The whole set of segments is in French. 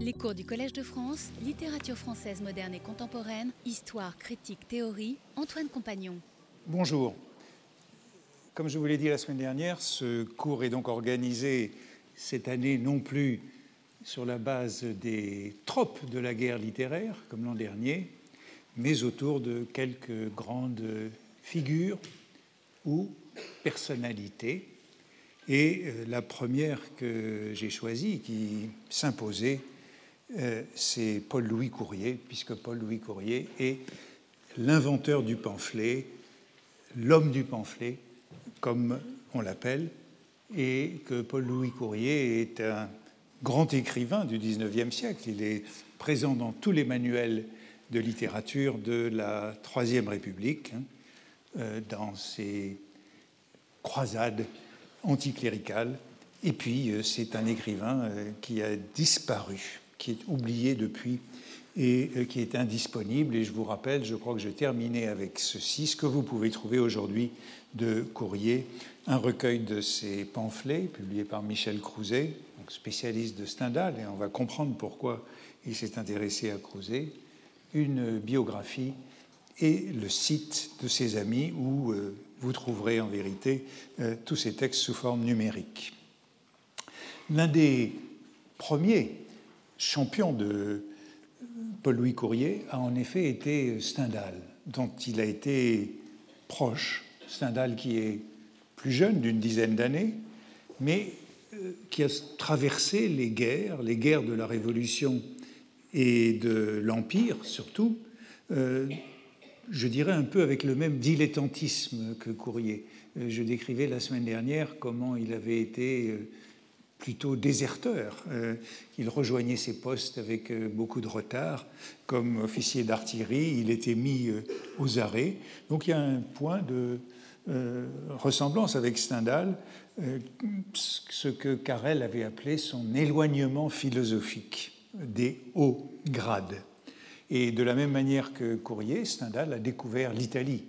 Les cours du Collège de France, littérature française moderne et contemporaine, histoire, critique, théorie, Antoine Compagnon. Bonjour. Comme je vous l'ai dit la semaine dernière, ce cours est donc organisé cette année non plus sur la base des tropes de la guerre littéraire, comme l'an dernier, mais autour de quelques grandes figures ou personnalités. Et euh, la première que j'ai choisie, qui s'imposait, c'est Paul-Louis Courrier, puisque Paul-Louis Courrier est l'inventeur du pamphlet, l'homme du pamphlet, comme on l'appelle, et que Paul-Louis Courrier est un grand écrivain du XIXe siècle. Il est présent dans tous les manuels de littérature de la Troisième République, hein, euh, dans ses croisades anticléricales. Et puis, euh, c'est un écrivain qui a disparu qui est oublié depuis et euh, qui est indisponible. Et je vous rappelle, je crois que je terminais avec ceci, ce que vous pouvez trouver aujourd'hui de Courrier, un recueil de ses pamphlets publié par Michel Crouzet, spécialiste de Stendhal, et on va comprendre pourquoi il s'est intéressé à Crouzet, une biographie et le site de ses amis où euh, vous trouverez en vérité euh, tous ces textes sous forme numérique. L'un des premiers champion de Paul-Louis Courrier a en effet été Stendhal, dont il a été proche. Stendhal qui est plus jeune, d'une dizaine d'années, mais euh, qui a traversé les guerres, les guerres de la Révolution et de l'Empire surtout, euh, je dirais un peu avec le même dilettantisme que Courrier. Euh, je décrivais la semaine dernière comment il avait été plutôt déserteur. Euh, il rejoignait ses postes avec euh, beaucoup de retard. Comme officier d'artillerie, il était mis euh, aux arrêts. Donc il y a un point de ressemblance avec Stendhal, ce que Carrel avait appelé son éloignement philosophique des hauts grades. Et de la même manière que Courrier, Stendhal a découvert l'Italie.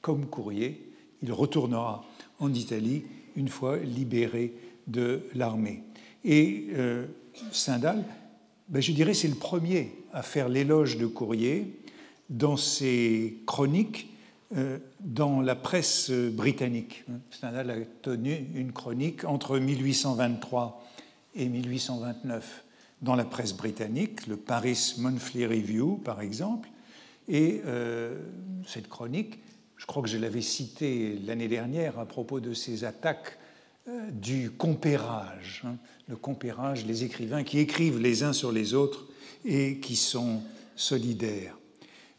Comme Courrier, il retournera en Italie une fois libéré de l'armée. Et euh, Stendhal, ben, je dirais, c'est le premier à faire l'éloge de Courrier dans ses chroniques euh, dans la presse britannique. Stendhal a tenu une chronique entre 1823 et 1829 dans la presse britannique, le Paris Monthly Review par exemple, et euh, cette chronique je crois que je l'avais cité l'année dernière à propos de ces attaques euh, du compérage. Hein. le compérage, les écrivains qui écrivent les uns sur les autres et qui sont solidaires.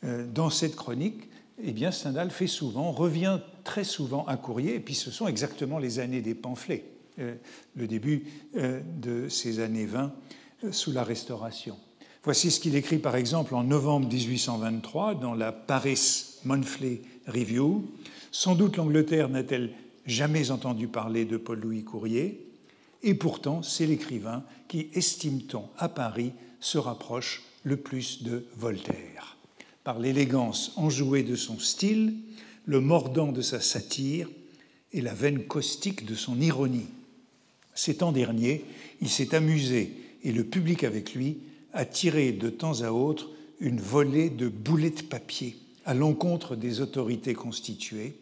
Euh, dans cette chronique, eh bien, Stendhal fait souvent, revient très souvent à Courrier, et puis ce sont exactement les années des pamphlets, euh, le début de ces années 20 sous la Restauration. Voici ce qu'il écrit par exemple en novembre 1823 dans la Paris Monthly Review. Sans doute l'Angleterre n'a-t-elle jamais entendu parler de Paul-Louis Courrier, et pourtant c'est l'écrivain qui, estime-t-on, à Paris, se rapproche le plus de Voltaire. Par l'élégance enjouée de son style, le mordant de sa satire et la veine caustique de son ironie. Ces temps derniers, il s'est amusé, et le public avec lui, a tiré de temps à autre une volée de boulets de papier à l'encontre des autorités constituées.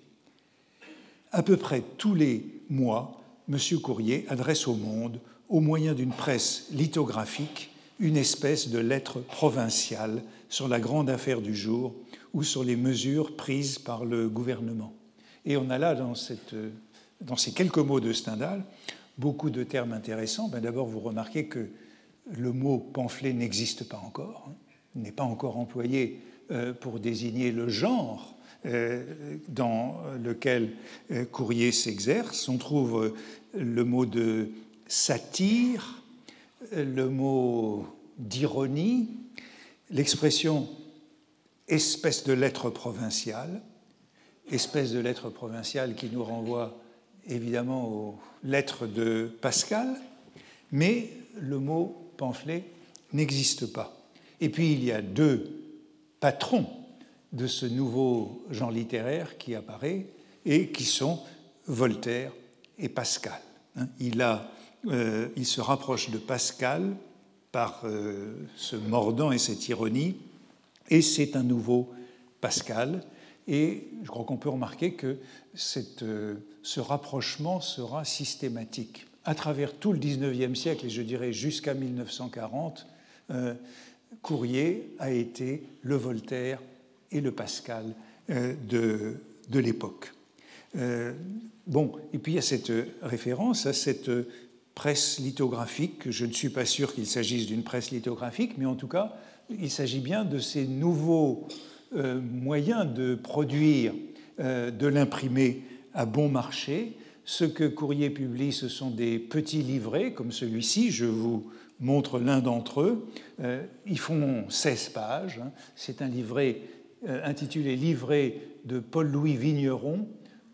À peu près tous les mois, M. Courrier adresse au monde, au moyen d'une presse lithographique, une espèce de lettre provinciale sur la grande affaire du jour ou sur les mesures prises par le gouvernement. Et on a là, dans, ces quelques mots de Stendhal, beaucoup de termes intéressants. Ben D'abord, vous remarquez que le mot pamphlet n'existe pas encore, hein, n'est pas encore employé pour désigner le genre euh, dans lequel euh, Courrier s'exerce. On trouve le mot de satire, le mot d'ironie, l'expression espèce de lettre provinciale, espèce de lettre provinciale qui nous renvoie évidemment aux lettres de Pascal, mais le mot pamphlet n'existe pas. Et puis il y a deux de ce nouveau genre littéraire qui apparaît et qui sont Voltaire et Pascal. Hein. Il a il se rapproche de Pascal par ce mordant et cette ironie, et c'est un nouveau Pascal. Et je crois qu'on peut remarquer que cette, ce rapprochement sera systématique. À travers tout le XIXe siècle, et je dirais jusqu'à 1940, Courrier a été le Voltaire et le Pascal euh, de, de l'époque. Euh, bon, et puis il y a cette référence à cette presse lithographique. Je ne suis pas sûr qu'il s'agisse d'une presse lithographique, mais en tout cas, il s'agit bien de ces nouveaux euh, moyens de produire de l'imprimé à bon marché. Ce que Courrier publie, ce sont des petits livrets comme celui-ci. Je vous montre l'un d'entre eux. ils font 16 pages. Hein. C'est un livret euh, intitulé Livret de Paul-Louis Vigneron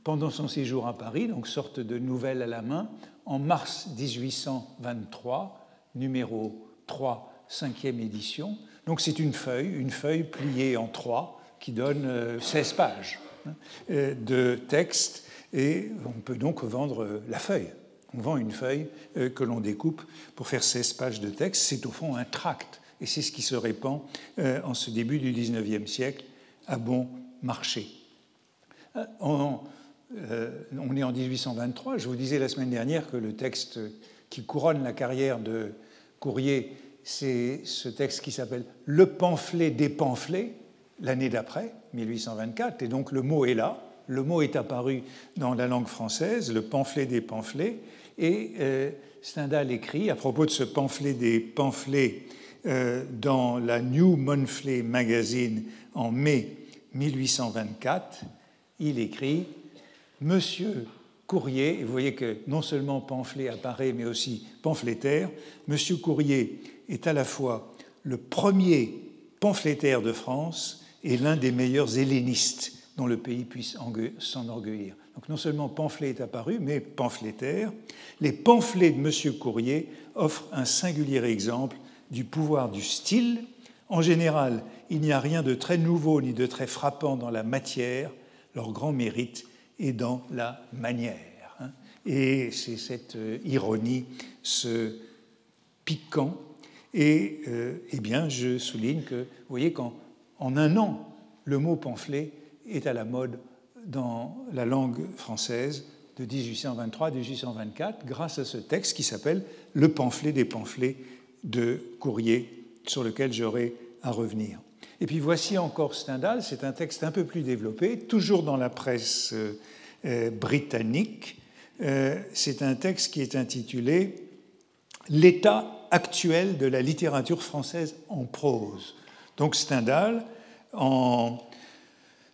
pendant son séjour à Paris, donc sorte de nouvelle à la main, en mars 1823, numéro 3, cinquième édition. Donc c'est une feuille, une feuille pliée en trois qui donne 16 euh, pages hein, euh, de texte et on peut donc vendre la feuille. On vend une feuille que l'on découpe pour faire 16 pages de texte. C'est au fond un tract et c'est ce qui se répand en ce début du XIXe siècle à bon marché. Euh, euh, on, est en 1823. Je vous disais la semaine dernière que le texte qui couronne la carrière de Courrier, c'est ce texte qui s'appelle Le pamphlet des pamphlets, l'année d'après, 1824. Et donc le mot est là. Le mot est apparu dans la langue française, le pamphlet des pamphlets. Et euh, Stendhal écrit à propos de ce pamphlet des pamphlets dans la New Monthly Magazine en mai 1824, il écrit Monsieur Courrier, et vous voyez que non seulement pamphlet apparaît, mais aussi pamphlétaire, Monsieur Courrier est à la fois le premier pamphlétaire de France et l'un des meilleurs hellénistes dont le pays puisse s'enorgueillir. Donc non seulement pamphlet est apparu, mais pamphlétaire. Les pamphlets de Monsieur Courrier offrent un singulier exemple du pouvoir du style. En général, il n'y a rien de très nouveau ni de très frappant dans la matière, leur grand mérite est dans la manière. Hein. Et c'est cette euh, ironie, ce piquant. Et euh, eh bien, je souligne que, vous voyez, qu'en en un an, le mot pamphlet est à la mode dans la langue française de 1823 à 1824 grâce à ce texte qui s'appelle Le pamphlet des pamphlets de Courrier, sur lequel j'aurai à revenir. Et puis voici encore Stendhal, c'est un texte un peu plus développé, toujours dans la presse euh, britannique. Euh, c'est un texte qui est intitulé L'état actuel de la littérature française en prose. Donc Stendhal, en,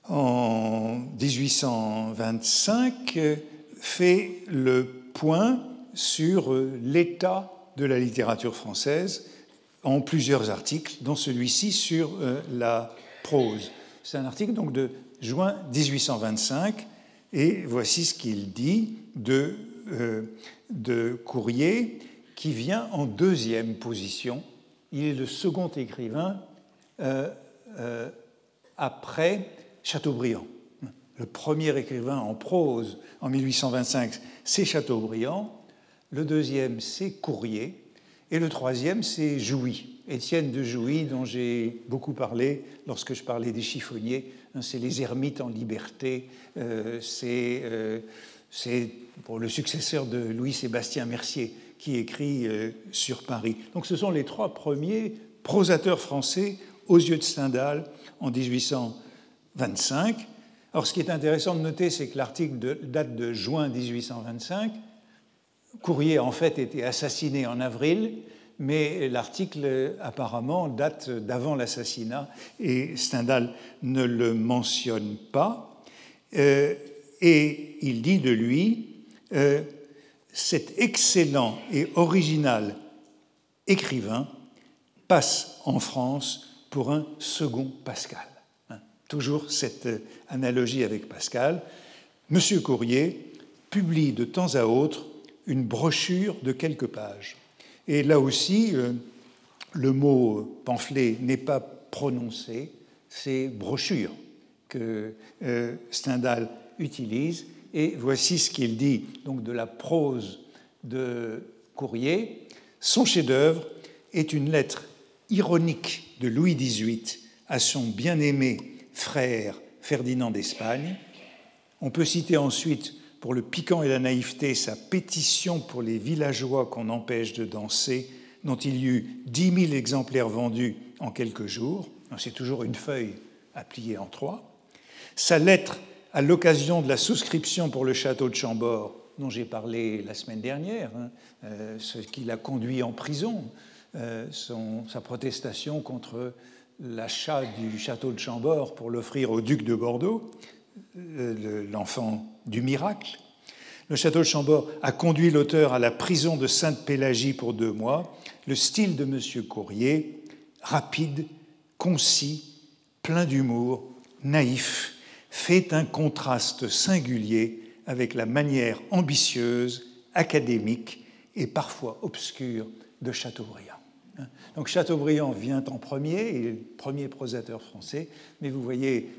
en 1825, fait le point sur l'état de la littérature française en plusieurs articles, dont celui-ci sur euh, la prose. C'est un article donc de juin 1825, et voici ce qu'il dit de, euh, de Courrier, qui vient en deuxième position. Il est le second écrivain euh, après Chateaubriand. Le premier écrivain en prose en 1825, c'est Chateaubriand. Le deuxième, c'est Courrier. Et le troisième, c'est Jouy, Étienne de Jouy, dont j'ai beaucoup parlé lorsque je parlais des chiffonniers. Hein, c'est les ermites en liberté. Euh, euh, c'est pour le successeur de Louis-Sébastien Mercier qui écrit euh, sur Paris. Donc ce sont les trois premiers prosateurs français aux yeux de Stendhal en 1825. Alors ce qui est intéressant de noter, c'est que l'article date de juin 1825 Courrier, en fait, été assassiné en avril, mais l'article apparemment date d'avant l'assassinat et Stendhal ne le mentionne pas. Euh, et il dit de lui euh, cet excellent et original écrivain passe en France pour un second Pascal. Toujours cette analogie avec Pascal. Monsieur Courrier publie de temps à autre une brochure de quelques pages. Et là aussi, euh, le mot pamphlet n'est pas prononcé, c'est brochure que euh, Stendhal utilise. Et voici ce qu'il dit donc de la prose de Courrier. Son chef-d'œuvre est une lettre ironique de Louis XVIII à son bien-aimé frère Ferdinand d'Espagne. On peut citer ensuite, pour le piquant et la naïveté, sa pétition pour les villageois qu'on empêche de danser, dont il y eut dix mille exemplaires vendus en quelques jours. C'est toujours une feuille à plier en trois. Sa lettre à l'occasion de la souscription pour le château de Chambord, dont j'ai parlé la semaine dernière, hein, euh, ce qui l'a conduit en prison, euh, sa protestation contre l'achat du château de Chambord pour l'offrir au duc de Bordeaux, euh, l'enfant du miracle. Le château de Chambord a conduit l'auteur à la prison de Sainte-Pélagie pour deux mois. Le style de M. Courrier, rapide, concis, plein d'humour, naïf, fait un contraste singulier avec la manière ambitieuse, académique et parfois obscure de Chateaubriand. Donc Chateaubriand vient en premier, il est le premier prosateur français, mais vous voyez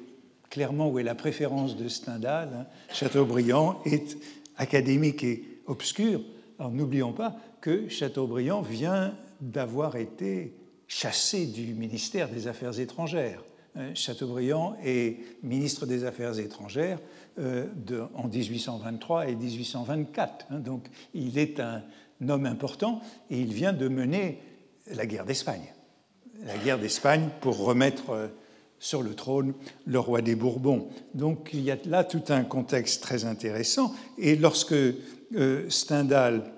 clairement où est la préférence de Stendhal. Hein. Chateaubriand est académique et obscur. Alors n'oublions pas que Chateaubriand vient d'avoir été chassé du ministère des Affaires étrangères. Hein. Chateaubriand est ministre des Affaires étrangères euh, en 1823 et 1824. Hein. donc il est un homme important et il vient de mener la guerre d'Espagne. La guerre d'Espagne pour remettre euh, sur le trône le roi des Bourbons. Donc il y a là tout un contexte très intéressant. Et lorsque euh, Stendhal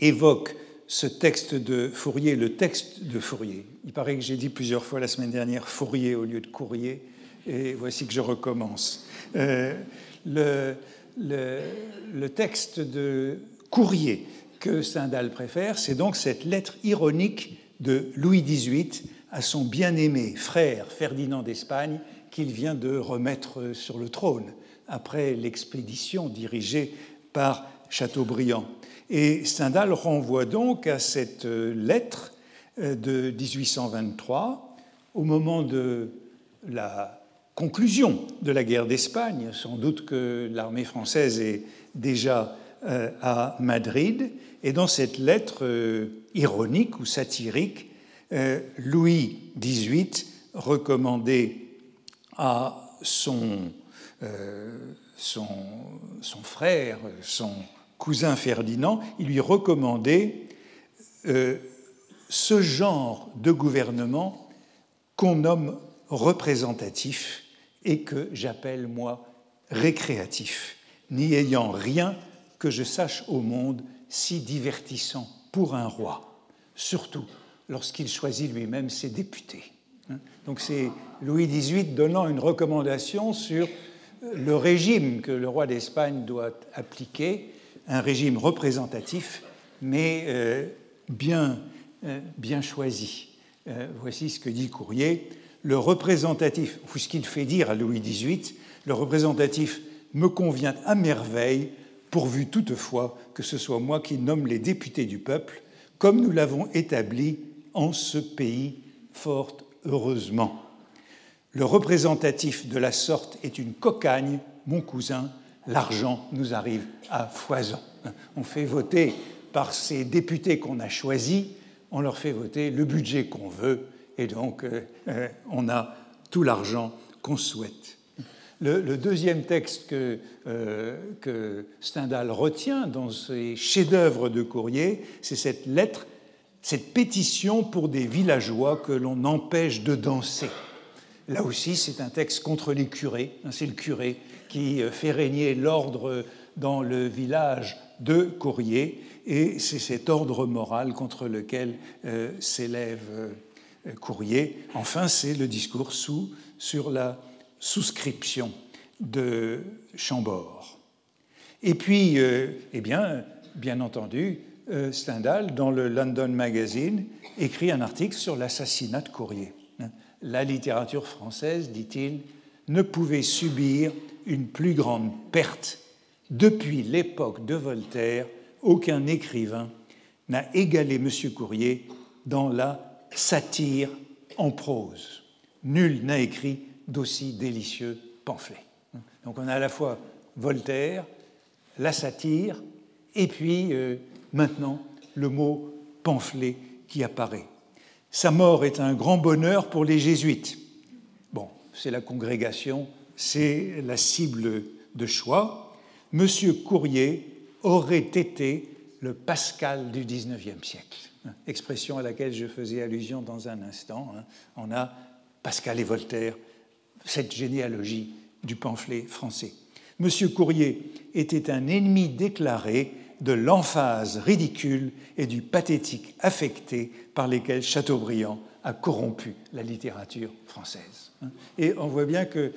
évoque ce texte de Fourier, le texte de Fourier, il paraît que j'ai dit plusieurs fois la semaine dernière Fourier au lieu de Courrier, et voici que je recommence. Euh, le, le, texte de Courrier que Stendhal préfère, c'est donc cette lettre ironique de Louis XVIII à son bien-aimé frère Ferdinand d'Espagne qu'il vient de remettre sur le trône après l'expédition dirigée par Chateaubriand. Et Stendhal renvoie donc à cette lettre euh, de 1823 au moment de la conclusion de la guerre d'Espagne. Sans doute que l'armée française est déjà à Madrid. Et dans cette lettre euh, ironique ou satirique, euh, Louis XVIII recommandait à son, frère, son cousin Ferdinand, il lui recommandait ce genre de gouvernement qu'on nomme représentatif et que j'appelle, moi, récréatif, n'y ayant rien que je sache au monde si divertissant pour un roi, surtout lorsqu'il choisit lui-même ses députés. Hein? Donc c'est Louis XVIII donnant une recommandation sur le régime que le roi d'Espagne doit appliquer, un régime représentatif, mais euh, bien, euh, bien choisi. Euh, voici ce que dit Courrier. Le représentatif, ou ce qu'il fait dire à Louis XVIII, le représentatif me convient à merveille pourvu toutefois que ce soit moi qui nomme les députés du peuple, comme nous l'avons établi en ce pays fort heureusement. Le représentatif de la sorte est une cocagne, mon cousin, l'argent nous arrive à foison. On fait voter par ces députés qu'on a choisis, on leur fait voter le budget qu'on veut, et donc euh, euh, on a tout l'argent qu'on souhaite. Le, deuxième texte que, euh, que, Stendhal retient dans ses chefs-d'œuvre de courrier, c'est cette lettre, cette pétition pour des villageois que l'on empêche de danser. Là aussi, c'est un texte contre les curés. Hein, c'est le curé qui euh, fait régner l'ordre dans le village de Courrier, et c'est cet ordre moral contre lequel euh, s'élève Courrier. Enfin, c'est le discours sous sur la souscription de Chambord. Et puis, euh, eh bien, bien entendu, euh, Stendhal, dans le London Magazine, écrit un article sur l'assassinat de Courrier. La littérature française, dit-il, ne pouvait subir une plus grande perte. Depuis l'époque de Voltaire, aucun écrivain n'a égalé M. Courrier dans la satire en prose. Nul n'a écrit d'aussi délicieux pamphlets. Donc on a à la fois Voltaire, la satire, et puis euh, maintenant le mot pamphlet qui apparaît. Sa mort est un grand bonheur pour les jésuites. Bon, c'est la congrégation, c'est la cible de choix. Monsieur Courrier aurait été le Pascal du XIXe siècle, expression à laquelle je faisais allusion dans un instant. Hein. On a Pascal et Voltaire, cette généalogie du pamphlet français. Monsieur Courrier était un ennemi déclaré de l'emphase ridicule et du pathétique affecté par lesquels Chateaubriand a corrompu la littérature française. Et on voit bien que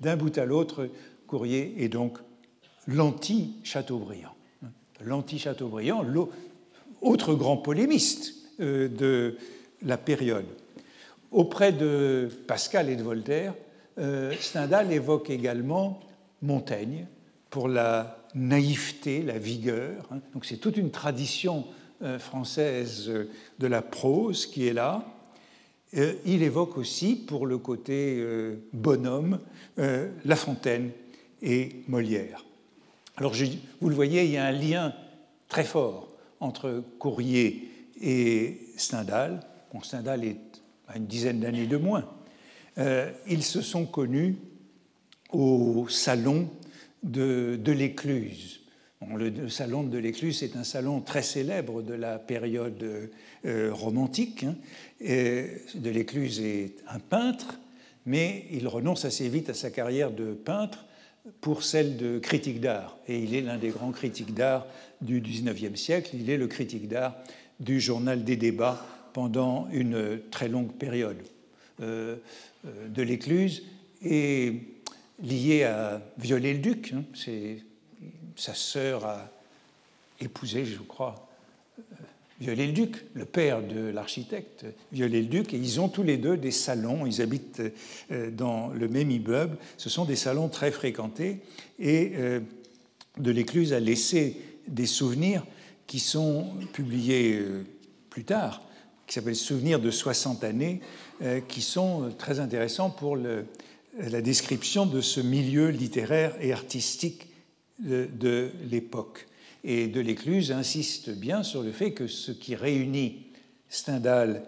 d'un bout à l'autre, Courrier est donc l'anti-Chateaubriand. L'anti-Chateaubriand, autre grand polémiste euh, de la période. Auprès de Pascal et de Voltaire, Stendhal évoque également Montaigne pour la naïveté, la vigueur. Hein. Donc c'est toute une tradition euh, française de la prose qui est là. Euh, il évoque aussi, pour le côté euh, bonhomme, La Fontaine et Molière. Alors vous le voyez, il y a un lien très fort entre Courrier et Stendhal. Bon, Stendhal est à une dizaine d'années de moins. Ils se sont connus au salon de, l'Écluse. le, salon de l'Écluse est un salon très célèbre de la période euh, romantique. Hein. de est un peintre, mais il renonce assez vite à sa carrière de peintre pour celle de critique d'art. Et il est l'un des grands critiques d'art du XIXe siècle. Il est le critique d'art du journal des débats pendant une très longue période. Euh, euh, de l'Écluse et lié à Viollet-le-Duc. Hein. sa sœur a épousé, je crois, euh, Viollet-le-Duc, le père de l'architecte Viollet-le-Duc, et ils ont tous les deux des salons, ils habitent euh, dans le même immeuble, ce sont des salons très fréquentés, et euh, de l'Écluse a laissé des souvenirs qui sont publiés plus tard, qui s'appellent Souvenirs de 60 années, qui sont très intéressants pour la description de ce milieu littéraire et artistique de, l'époque. Et de l'Écluse insiste bien sur le fait que ce qui réunit Stendhal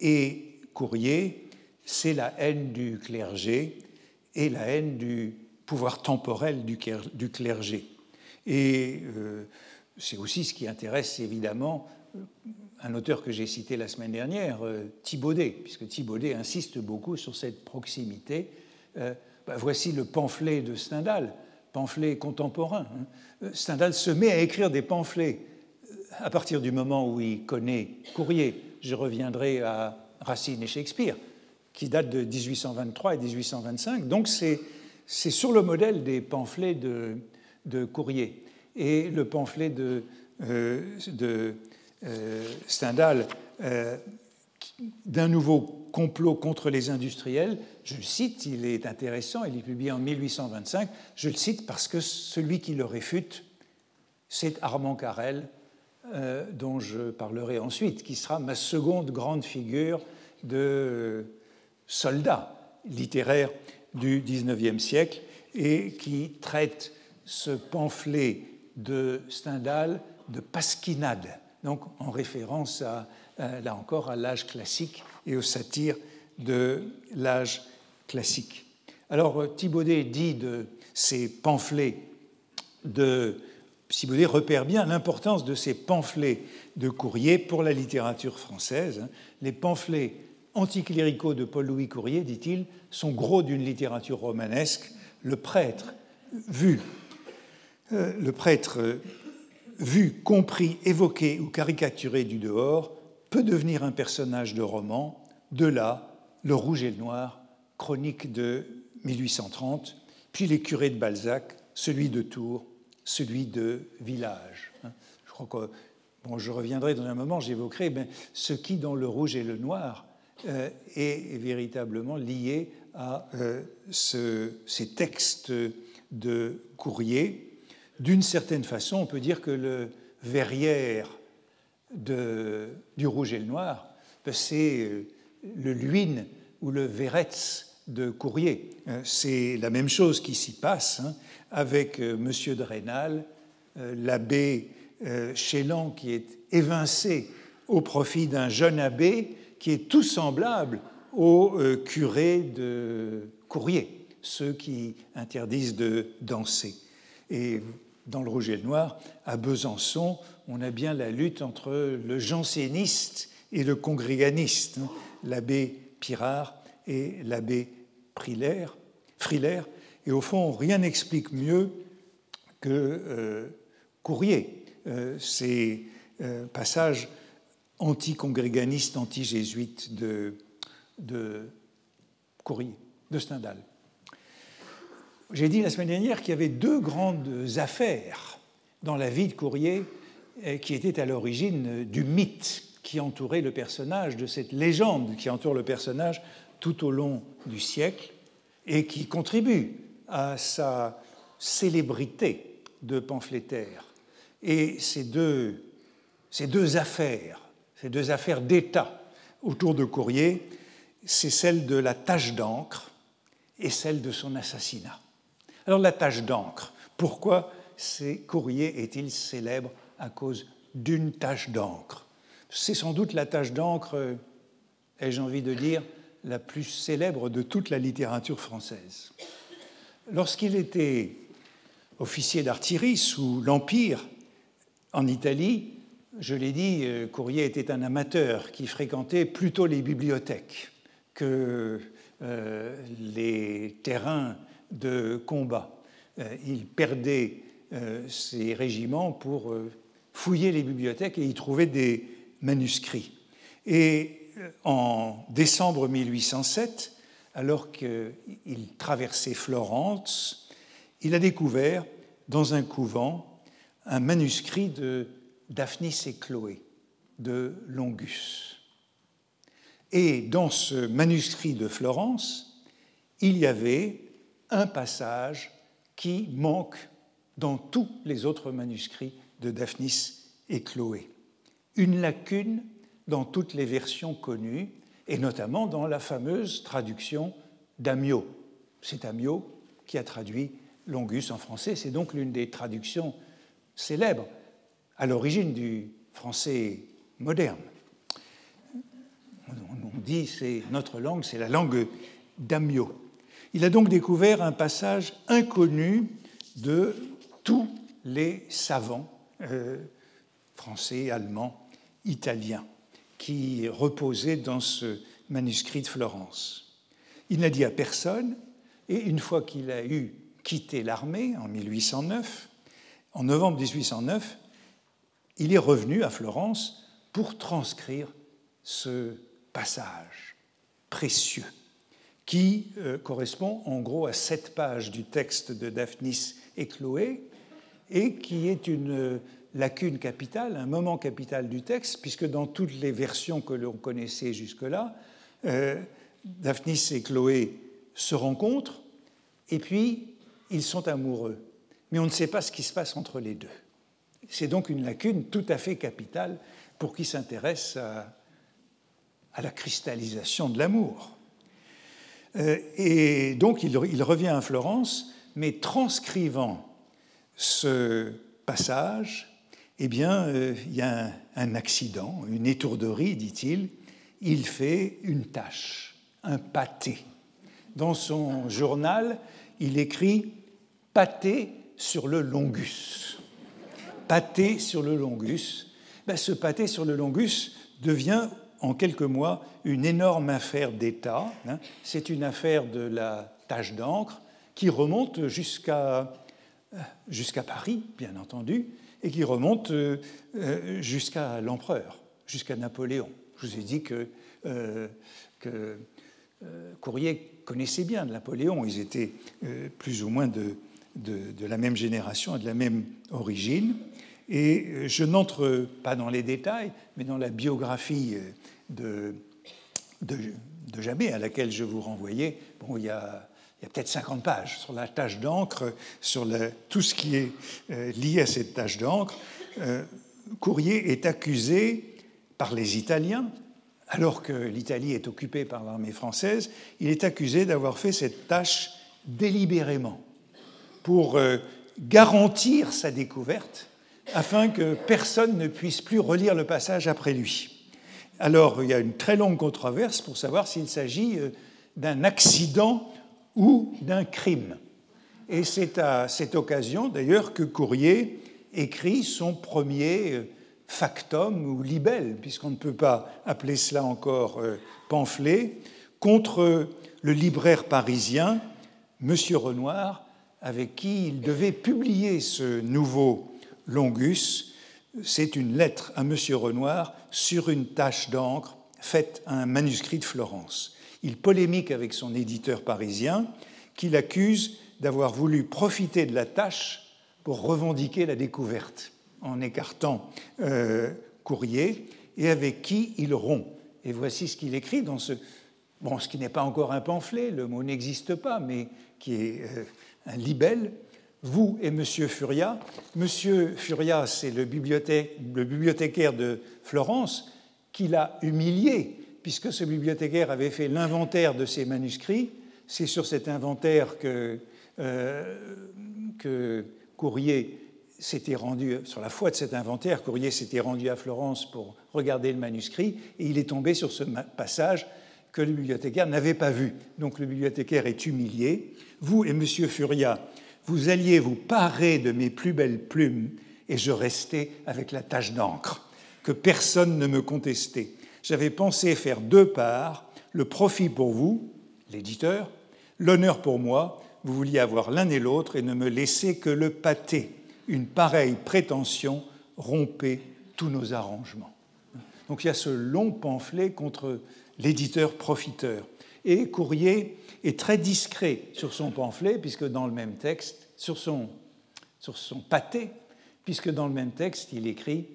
et Courrier, c'est la haine du clergé et la haine du pouvoir temporel du clergé. Et euh, c'est aussi ce qui intéresse évidemment un auteur que j'ai cité la semaine dernière, euh, Thibaudet, puisque Thibaudet insiste beaucoup sur cette proximité euh, bah, voici le pamphlet de Stendhal, pamphlet contemporain. Hein. Euh, Stendhal se met à écrire des pamphlets à partir du moment où il connaît Courrier. Je reviendrai à Racine et Shakespeare, qui datent de 1823 et 1825. Donc c'est sur le modèle des pamphlets de, de Courrier. Et le pamphlet de, de Stendhal d'un nouveau complot contre les industriels, je le cite, il est intéressant, il est publié en 1825, je le cite parce que celui qui le réfute, c'est Armand Carrel, euh, dont je parlerai ensuite, qui sera ma seconde grande figure de soldat littéraire du XIXe siècle et qui traite ce pamphlet de Stendhal de pasquinade, donc en référence euh, là encore, à l'âge classique et aux satires de l'âge classique. Alors, euh, Thibaudet dit de ces pamphlets de. Thibaudet repère bien l'importance de ces pamphlets de courrier pour la littérature française. Les pamphlets anticléricaux de Paul-Louis Courrier, dit-il, sont gros d'une littérature romanesque. Le prêtre, vu, euh, le prêtre, vu, compris, évoqué ou caricaturé du dehors, peut devenir un personnage de roman. De là, Le Rouge et le Noir, chronique de 1830, puis Les curés de Balzac, celui de Tours, celui de Village. Hein. Je reviendrai dans un moment, j'évoquerai ce qui, dans Le Rouge et le Noir, euh, est véritablement lié à euh, ces textes de courrier. D'une certaine façon, on peut dire que le verrière du rouge et le noir, ben, c'est euh, le Luynes ou le Véretz de Courrier. Euh, c'est la même chose qui s'y passe hein, avec euh, Monsieur de Rênal, l'abbé Chélan qui est évincé au profit d'un jeune abbé qui est tout semblable au curé de Courrier, ceux qui interdisent de danser. Dans le Rouge et le Noir, à Besançon, on a bien la lutte entre le janséniste et le congréganiste, hein, l'abbé Pirard et l'abbé Frilair. Et au fond, rien n'explique mieux que euh, Courrier euh, ces euh, passages anti-congréganistes, anti-jésuites de, de Courrier, de Stendhal. J'ai dit la semaine dernière qu'il y avait deux grandes affaires dans la vie de Courrier qui étaient à l'origine du mythe qui entourait le personnage, de cette légende qui entoure le personnage tout au long du siècle et qui contribue à sa célébrité de pamphlétaire. Et ces deux, affaires, ces deux affaires d'État autour de Courrier, c'est celle de la tâche d'encre et celle de son assassinat. Alors la tâche d'encre, pourquoi ces courriers est-il célèbre à cause d'une tâche d'encre? C'est sans doute la tâche d'encre, ai-je envie de dire, la plus célèbre de toute la littérature française. Lorsqu'il était officier d'artillerie sous l'Empire en Italie, je l'ai dit, euh, Courrier était un amateur qui fréquentait plutôt les bibliothèques que euh, les terrains de combat. Euh, il perdait euh, ses régiments pour euh, fouiller les bibliothèques et y trouver des manuscrits. Et en décembre 1807, alors qu'il traversait Florence, il a découvert dans un couvent un manuscrit de Daphnis et Chloé de Longus. Et dans ce manuscrit de Florence, il y avait un passage qui manque dans tous les autres manuscrits de Daphnis et Chloé. Une lacune dans toutes les versions connues, et notamment dans la fameuse traduction d'Amiot. C'est Amiot qui a traduit Longus en français. C'est donc l'une des traductions célèbres à l'origine du français moderne. On dit c'est notre langue, c'est la langue d'Amiot. Il a donc découvert un passage inconnu de tous les savants euh, français, allemands, italiens qui reposaient dans ce manuscrit de Florence. Il n'a dit à personne, et une fois qu'il a eu quitté l'armée en 1809, en novembre 1809, il est revenu à Florence pour transcrire ce passage précieux qui euh, correspond en gros à sept pages du texte de Daphnis et Chloé, et qui est une euh, lacune capitale, un moment capital du texte, puisque dans toutes les versions que l'on connaissait jusque-là, euh, Daphnis et Chloé se rencontrent, et puis ils sont amoureux. Mais on ne sait pas ce qui se passe entre les deux. C'est donc une lacune tout à fait capitale pour qui s'intéresse à la cristallisation de l'amour. Euh, et donc il, revient à Florence, mais transcrivant ce passage, eh bien, euh, il y a un, accident, une étourderie, dit-il. Il fait une tâche, un pâté. Dans son journal, il écrit pâté sur le longus. Pâté sur le longus. Ben, ce pâté sur le longus devient en quelques mois une énorme affaire d'État. Hein. C'est une affaire de la tâche d'encre qui remonte jusqu'à euh, Paris, bien entendu, et qui remonte euh, euh, jusqu'à l'empereur, jusqu'à Napoléon. Je vous ai dit que, Courrier connaissait bien Napoléon, ils étaient plus ou moins de, de, la même génération et de la même origine. Et je n'entre pas dans les détails, mais dans la biographie de, de, Jamais, à laquelle je vous renvoyais, bon, il y a, peut-être 50 pages sur la tâche d'encre, sur tout ce qui est euh, lié à cette tâche d'encre. Euh, Courrier est accusé par les Italiens, alors que l'Italie est occupée par l'armée française, il est accusé d'avoir fait cette tâche délibérément pour euh, garantir sa découverte, afin que personne ne puisse plus relire le passage après lui. Alors, il y a une très longue controverse pour savoir s'il s'agit euh, d'un accident ou d'un crime. Et c'est à cette occasion, d'ailleurs, que Courrier écrit son premier euh, factum ou libelle, puisqu'on ne peut pas appeler cela encore euh, pamphlet, contre le libraire parisien, M. Renoir, avec qui il devait publier ce nouveau Longus. C'est une lettre à M. Renoir sur une tache d'encre faite à un manuscrit de Florence. Il polémique avec son éditeur parisien, qui l'accuse d'avoir voulu profiter de la tâche pour revendiquer la découverte en écartant euh, Courrier, et avec qui il rompt. Et voici ce qu'il écrit dans ce, bon, ce qui n'est pas encore un pamphlet, le mot n'existe pas, mais qui est euh, un libelle, vous et Monsieur Furia. Monsieur Furia, c'est le, bibliothécaire de Florence qui l'a humilié, puisque ce bibliothécaire avait fait l'inventaire de ses manuscrits. C'est sur cet inventaire que, euh, que Courrier s'était rendu, sur la foi de cet inventaire, Courrier s'était rendu à Florence pour regarder le manuscrit, et il est tombé sur ce passage que le bibliothécaire n'avait pas vu. Donc le bibliothécaire est humilié. Vous et Monsieur Furia, vous alliez vous parer de mes plus belles plumes, et je restais avec la tache d'encre, que personne ne me contestait. J'avais pensé faire deux parts, le profit pour vous, l'éditeur, l'honneur pour moi, vous vouliez avoir l'un et l'autre et ne me laisser que le pâté. Une pareille prétention rompait tous nos arrangements. Donc il y a ce long pamphlet contre l'éditeur profiteur. Et Courrier est très discret sur son pamphlet, puisque dans le même texte, sur son, sur son pâté, puisque dans le même texte, il écrit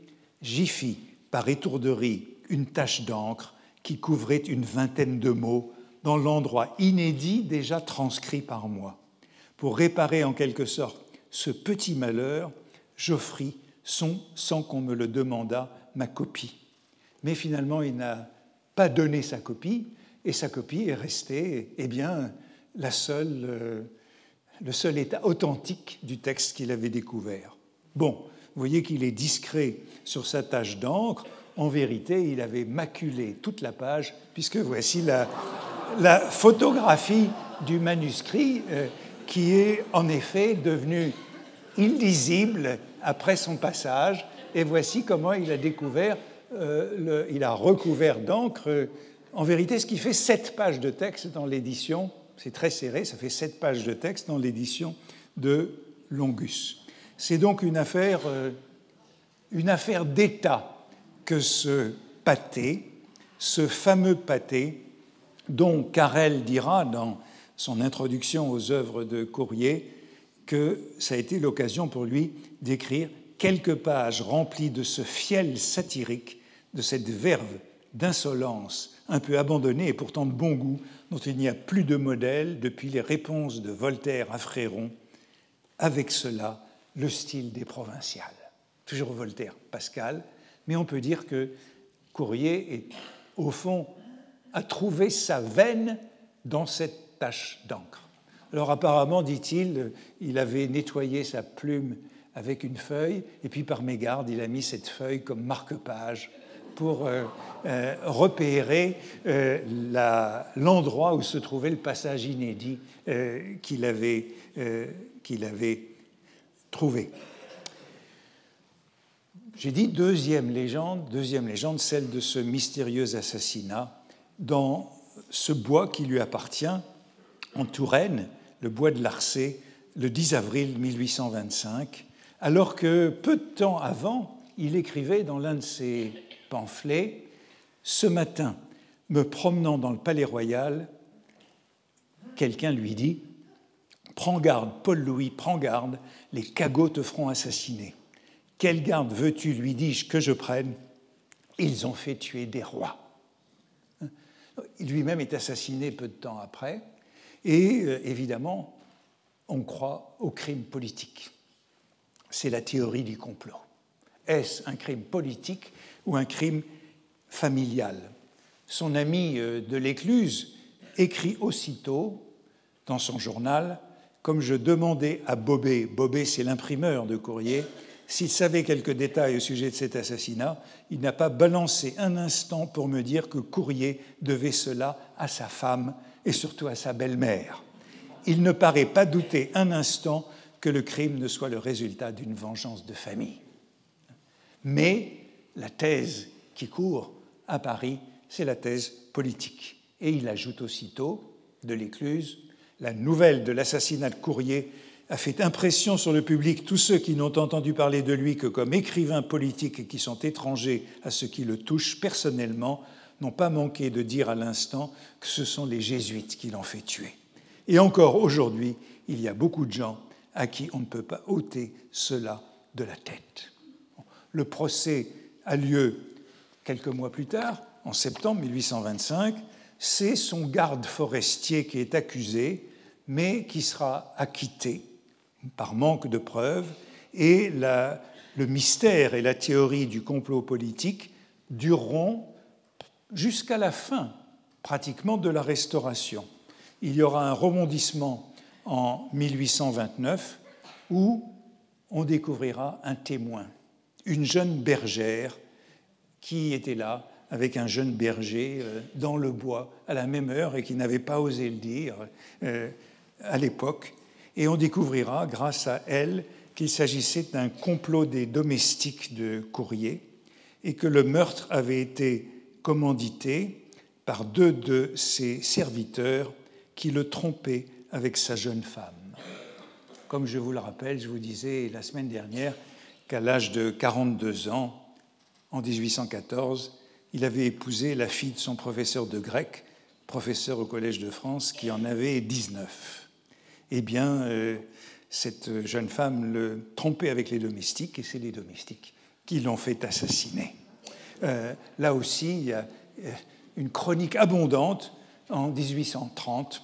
J'y fis, par étourderie, une tache d'encre qui couvrait une vingtaine de mots dans l'endroit inédit déjà transcrit par moi. Pour réparer en quelque sorte ce petit malheur, j'offris, sans qu'on me le demandât, ma copie. Mais finalement, il n'a pas donné sa copie, et sa copie est restée eh bien, la seule, euh, le seul état authentique du texte qu'il avait découvert. Bon, vous voyez qu'il est discret sur sa tâche d'encre. En vérité, il avait maculé toute la page, puisque voici la, la photographie du manuscrit euh, qui est en effet devenu illisible après son passage. Et voici comment il a découvert euh, il a recouvert d'encre, en vérité, ce qui fait sept pages de texte dans l'édition, c'est très serré, ça fait sept pages de texte dans l'édition de Longus. C'est donc une affaire, euh, une affaire d'État que ce pâté, ce fameux pâté, dont Carrel dira dans son introduction aux œuvres de Courrier que ça a été l'occasion pour lui d'écrire quelques pages remplies de ce fiel satirique de cette verve d'insolence un peu abandonnée et pourtant de bon goût, dont il n'y a plus de modèle depuis les réponses de Voltaire à Fréron, avec cela le style des provinciales. Toujours Voltaire, Pascal, mais on peut dire que Courrier est, au fond, a trouvé sa veine dans cette tache d'encre. Alors apparemment, dit-il, il avait nettoyé sa plume avec une feuille, et puis par mégarde, il a mis cette feuille comme marque-page pour euh, euh, repérer euh, l'endroit où se trouvait le passage inédit qu'il avait, avait trouvé. J'ai dit deuxième légende, deuxième légende, celle de ce mystérieux assassinat dans ce bois qui lui appartient en Touraine, le bois de Larcé, le 10 avril 1825, alors que peu de temps avant, il écrivait dans l'un de ses Ce matin, me promenant dans le palais royal, quelqu'un lui dit Prends garde, Paul-Louis, prends garde, les cagots te feront assassiner. Quelle garde veux-tu, lui dis-je, que je prenne? Ils ont fait tuer des rois. Lui-même est assassiné peu de temps après, et euh, évidemment, on croit au crime politique. C'est la théorie du complot. Est-ce un crime politique? Ou un crime familial. Son ami euh, de l'Écluse écrit aussitôt dans son journal Comme je demandais à Bobé, Bobé c'est l'imprimeur de courrier, s'il savait quelques détails au sujet de cet assassinat, il n'a pas balancé un instant pour me dire que Courrier devait cela à sa femme et surtout à sa belle-mère. Il ne paraît pas douter un instant que le crime ne soit le résultat d'une vengeance de famille. Mais la thèse qui court à Paris, c'est la thèse politique. Et il ajoute aussitôt, de l'écluse, la nouvelle de l'assassinat de Courrier a fait impression sur le public. Tous ceux qui n'ont entendu parler de lui que comme écrivain politique et qui sont étrangers à ce qui le touche personnellement n'ont pas manqué de dire à l'instant que ce sont les jésuites qui l'ont fait tuer. Et encore aujourd'hui, il y a beaucoup de gens à qui on ne peut pas ôter cela de la tête. Le procès a lieu quelques mois plus tard, en septembre 1825. C'est son garde forestier qui est accusé, mais qui sera acquitté par manque de preuves, et le mystère et la théorie du complot politique dureront jusqu'à la fin pratiquement de la Restauration. Il y aura un rebondissement en 1829 où on découvrira un témoin, une jeune bergère qui était là avec un jeune berger euh, dans le bois à la même heure et qui n'avait pas osé le dire euh, à l'époque et on découvrira, grâce à elle, qu'il s'agissait d'un complot des domestiques de Courrier et que le meurtre avait été commandité par deux de ses serviteurs qui le trompaient avec sa jeune femme. Comme je vous le rappelle, je vous disais la semaine dernière qu'à l'âge de 42 ans, en 1814, il avait épousé la fille de son professeur de grec, professeur au Collège de France, qui en avait 19 eh bien, euh, cette jeune femme le trompait avec les domestiques, et c'est les domestiques qui l'ont fait assassiner. Euh, là aussi, il y a euh, une chronique abondante en 1830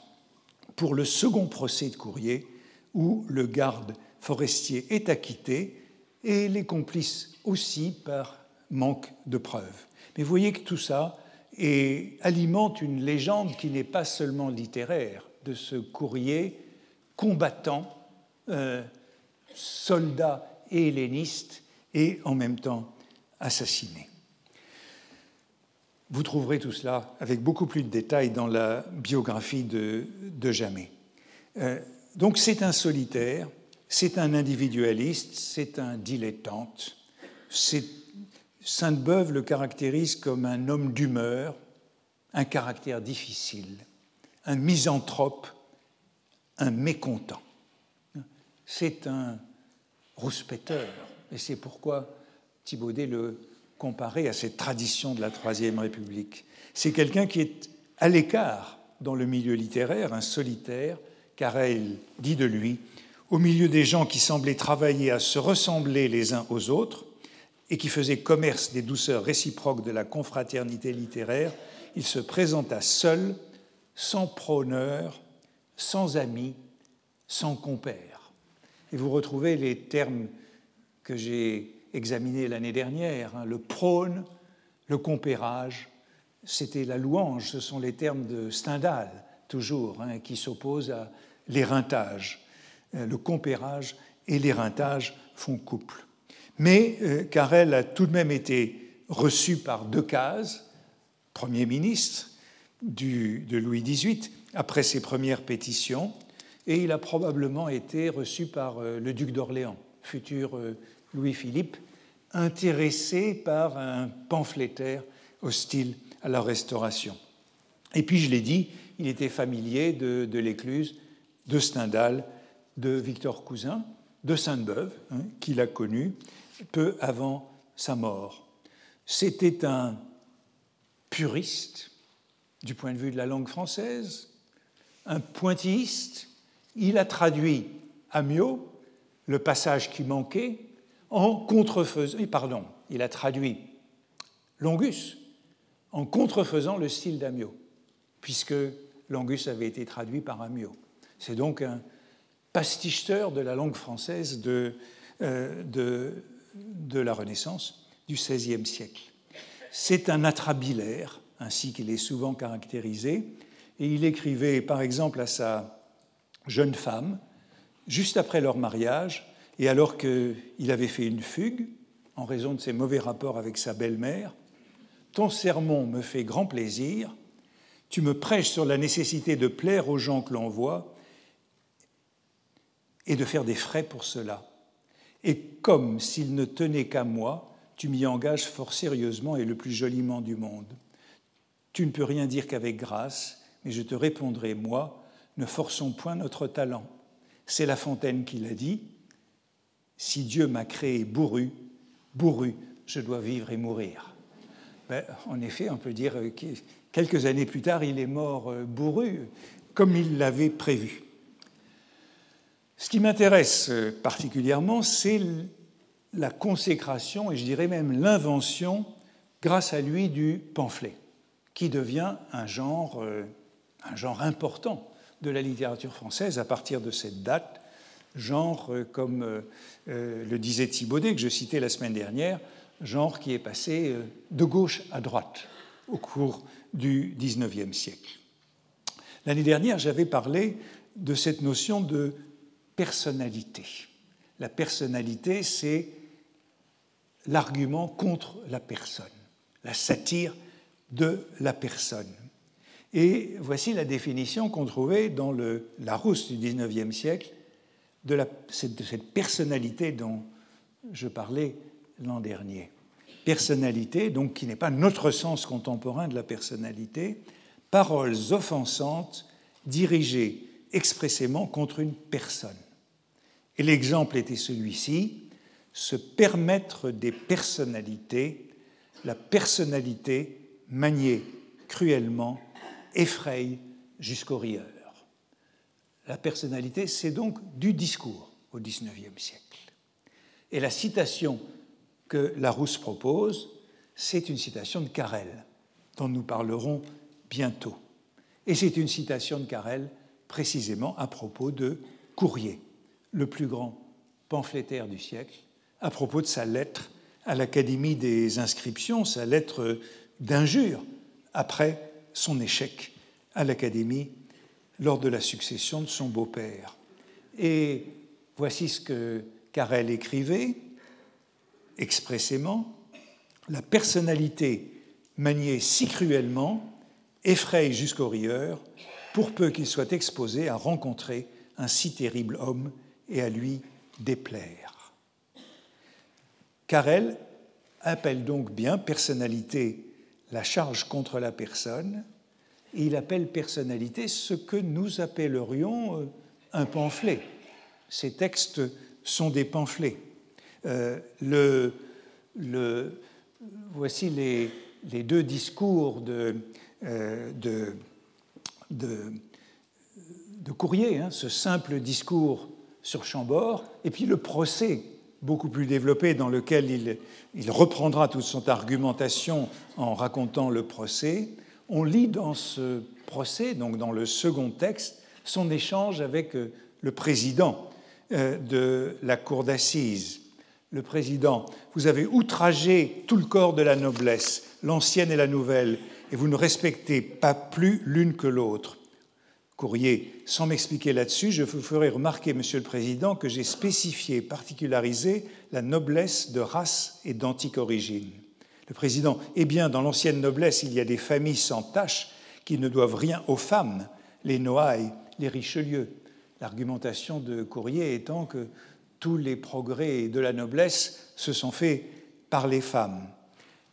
pour le second procès de Courrier, où le garde forestier est acquitté et les complices aussi par manque de preuves. Mais vous voyez que tout ça alimente une légende qui n'est pas seulement littéraire de ce courrier combattants, euh, soldats et hellénistes, et en même temps assassinés. Vous trouverez tout cela avec beaucoup plus de détails dans la biographie de, de Jamais. Euh, donc c'est un solitaire, c'est un individualiste, c'est un dilettante. Sainte-Beuve le caractérise comme un homme d'humeur, un caractère difficile, un misanthrope un mécontent. C'est un rouspéteur, et c'est pourquoi Thibaudet le comparait à cette tradition de la Troisième République. C'est quelqu'un qui est à l'écart dans le milieu littéraire, un solitaire, car elle dit de lui, au milieu des gens qui semblaient travailler à se ressembler les uns aux autres et qui faisaient commerce des douceurs réciproques de la confraternité littéraire, il se présenta seul, sans prôneur, sans amis, sans compère. Et vous retrouvez les termes que j'ai examinés l'année dernière, hein, le prône, le compérage, c'était la louange, ce sont les termes de Stendhal, toujours, hein, qui s'opposent à l'éreintage. Euh, le compérage et l'éreintage font couple. Mais euh, car elle a tout de même été reçue par Decazes, Premier ministre de Louis XVIII, après ses premières pétitions, et il a probablement été reçu par euh, le duc d'Orléans, futur Louis-Philippe, intéressé par un pamphlétaire hostile à la Restauration. Et puis, je l'ai dit, il était familier de, l'Écluse, de Stendhal, de Victor Cousin, de Sainte-Beuve, hein, qu'il a connu peu avant sa mort. C'était un puriste du point de vue de la langue française, un pointilliste. Il a traduit Amiot, le passage qui manquait, en contrefaisant, pardon, il a traduit Longus en contrefaisant le style d'Amiot, puisque Longus avait été traduit par Amiot. C'est donc un pasticheur de la langue française de, euh, de, la Renaissance du XVIe siècle. C'est un atrabilaire, ainsi qu'il est souvent caractérisé, et il écrivait par exemple à sa jeune femme, juste après leur mariage, Et alors qu'il avait fait une fugue, en raison de ses mauvais rapports avec sa belle-mère, Ton sermon me fait grand plaisir, tu me prêches sur la nécessité de plaire aux gens que l'on voit et de faire des frais pour cela. Et comme s'il ne tenait qu'à moi, tu m'y engages fort sérieusement et le plus joliment du monde. Tu ne peux rien dire qu'avec grâce, mais je te répondrai, moi, ne forçons point notre talent. C'est La Fontaine qui l'a dit. Si Dieu m'a créé bourru, bourru, je dois vivre et mourir. Ben, en effet, on peut dire que quelques années plus tard, il est mort euh, bourru, comme il l'avait prévu. Ce qui m'intéresse euh, particulièrement, c'est la consécration, et je dirais même l'invention, grâce à lui, du pamphlet, qui devient un genre, euh, un genre important de la littérature française à partir de cette date, genre, euh, comme le disait Thibaudet, que je citais la semaine dernière, genre qui est passé de gauche à droite au cours du XIXe siècle. L'année dernière, j'avais parlé de cette notion de personnalité. La personnalité, c'est l'argument contre la personne, la satire de la personne. Et voici la définition qu'on trouvait dans le Larousse du XIXe siècle de, cette personnalité dont je parlais l'an dernier. Personnalité, donc qui n'est pas notre sens contemporain de la personnalité, paroles offensantes dirigées expressément contre une personne. Et l'exemple était celui-ci, se permettre des personnalités, la personnalité maniée cruellement effraye jusqu'au rieur. La personnalité, c'est donc du discours au XIXe siècle. Et la citation que Larousse propose, c'est une citation de Carrel, dont nous parlerons bientôt. Et c'est une citation de Carrel précisément à propos de Courrier, le plus grand pamphlétaire du siècle, à propos de sa lettre à l'Académie des inscriptions, sa lettre d'injure après son échec à l'Académie lors de la succession de son beau-père. Et voici ce que Carrel écrivait expressément La personnalité maniée si cruellement effraie jusqu'au rieur, pour peu qu'il soit exposé à rencontrer un si terrible homme et à lui déplaire. Carrel appelle donc bien personnalité la charge contre la personne, et il appelle personnalité ce que nous appellerions euh, un pamphlet. Ces textes sont des pamphlets. Euh, le, le, voici les, les, deux discours de, euh, de, de, Courrier, hein, ce simple discours sur Chambord, et puis le procès beaucoup plus développé dans lequel il, reprendra toute son argumentation en racontant le procès. On lit dans ce procès, donc dans le second texte, son échange avec euh, le président euh, de la cour d'assises. Le président, vous avez outragé tout le corps de la noblesse, l'ancienne et la nouvelle, et vous ne respectez pas plus l'une que l'autre courrier. Sans m'expliquer là-dessus, je vous ferai remarquer, Monsieur le Président, que j'ai spécifié, particularisé la noblesse de race et d'antique origine. Le Président, eh bien, dans l'ancienne noblesse, il y a des familles sans tache qui ne doivent rien aux femmes, les Noailles, les Richelieu. L'argumentation de Courrier étant que tous les progrès de la noblesse se sont faits par les femmes.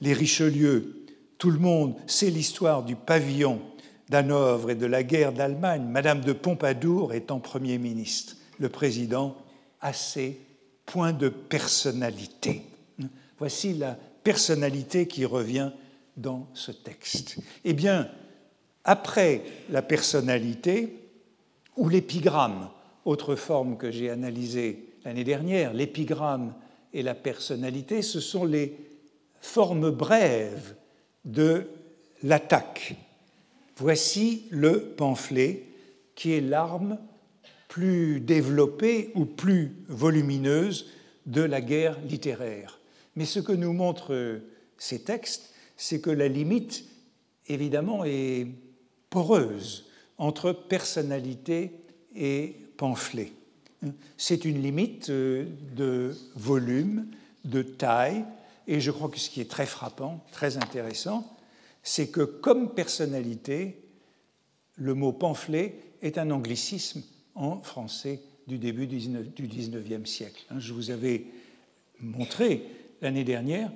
Les Richelieu, tout le monde sait l'histoire du pavillon d'Hanovre et de la guerre d'Allemagne, Madame de Pompadour étant Premier ministre, le président assez point de personnalité. Voici la personnalité qui revient dans ce texte. Eh bien, après la personnalité, ou l'épigramme, autre forme que j'ai analysée l'année dernière, l'épigramme et la personnalité, ce sont les formes brèves de l'attaque Voici le pamphlet qui est l'arme plus développée ou plus volumineuse de la guerre littéraire. Mais ce que nous montrent ces textes, c'est que la limite, évidemment, est poreuse entre personnalité et pamphlet. C'est une limite euh, de volume, de taille, et je crois que ce qui est très frappant, très intéressant, c'est que comme personnalité, le mot pamphlet est un anglicisme en français du début du 19e siècle. Hein, je vous avais montré l'année dernière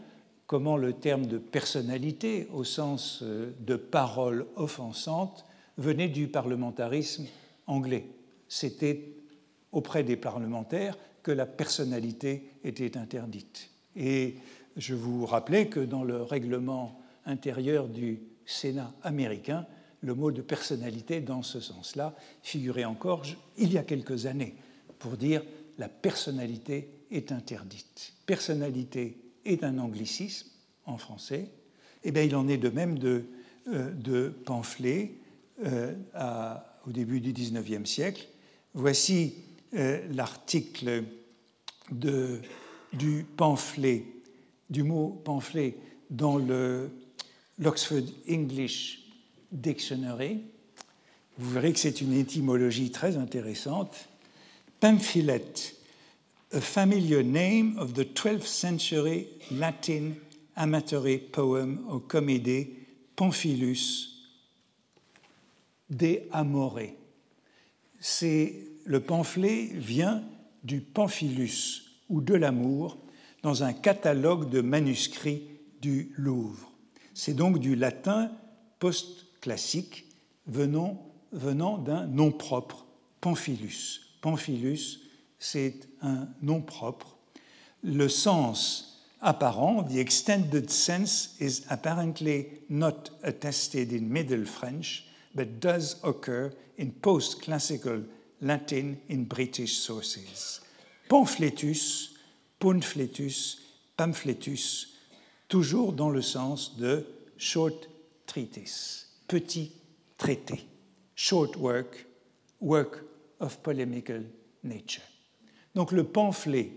comment le terme de personnalité, au sens euh, de parole offensante, venait du parlementarisme anglais. C'était auprès des parlementaires que la personnalité était interdite. Et je vous rappelais que dans le règlement intérieur du Sénat américain, le mot de personnalité dans ce sens-là figurait encore il y a quelques années pour dire la personnalité est interdite. Personnalité est un anglicisme en français. Eh bien, il en est de même de, euh, de pamphlet euh, au début du XIXe siècle. Voici euh, l'article du pamphlet, du mot pamphlet dans l'Oxford English Dictionary. Vous verrez que c'est une étymologie très intéressante. Pamphlet, a familiar name of the 12th century Latin amatory poem or comedy Pamphilus de Amore. C'est le pamphlet vient du Pamphilus ou de l'amour dans un catalogue de manuscrits du Louvre. C'est donc du latin post-classique venant, d'un nom propre, Pamphilus. Pamphilus, c'est un nom propre. Le sens apparent, the extended sense, is apparently not attested in Middle French, but does occur in post-classical Latin in British sources. Pamphletus, pamphletus, pamphletus, toujours dans le sens de short treatise, petit traité, short work, work of polemical nature. Donc le pamphlet,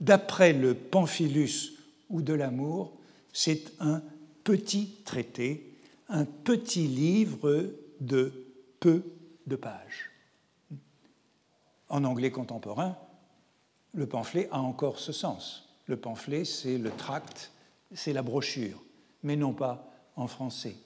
d'après le pamphilus ou de l'amour, c'est un petit traité, un petit livre de peu de pages. En anglais contemporain, le pamphlet a encore ce sens. Le pamphlet, c'est le tract, c'est la brochure, mais non pas en français.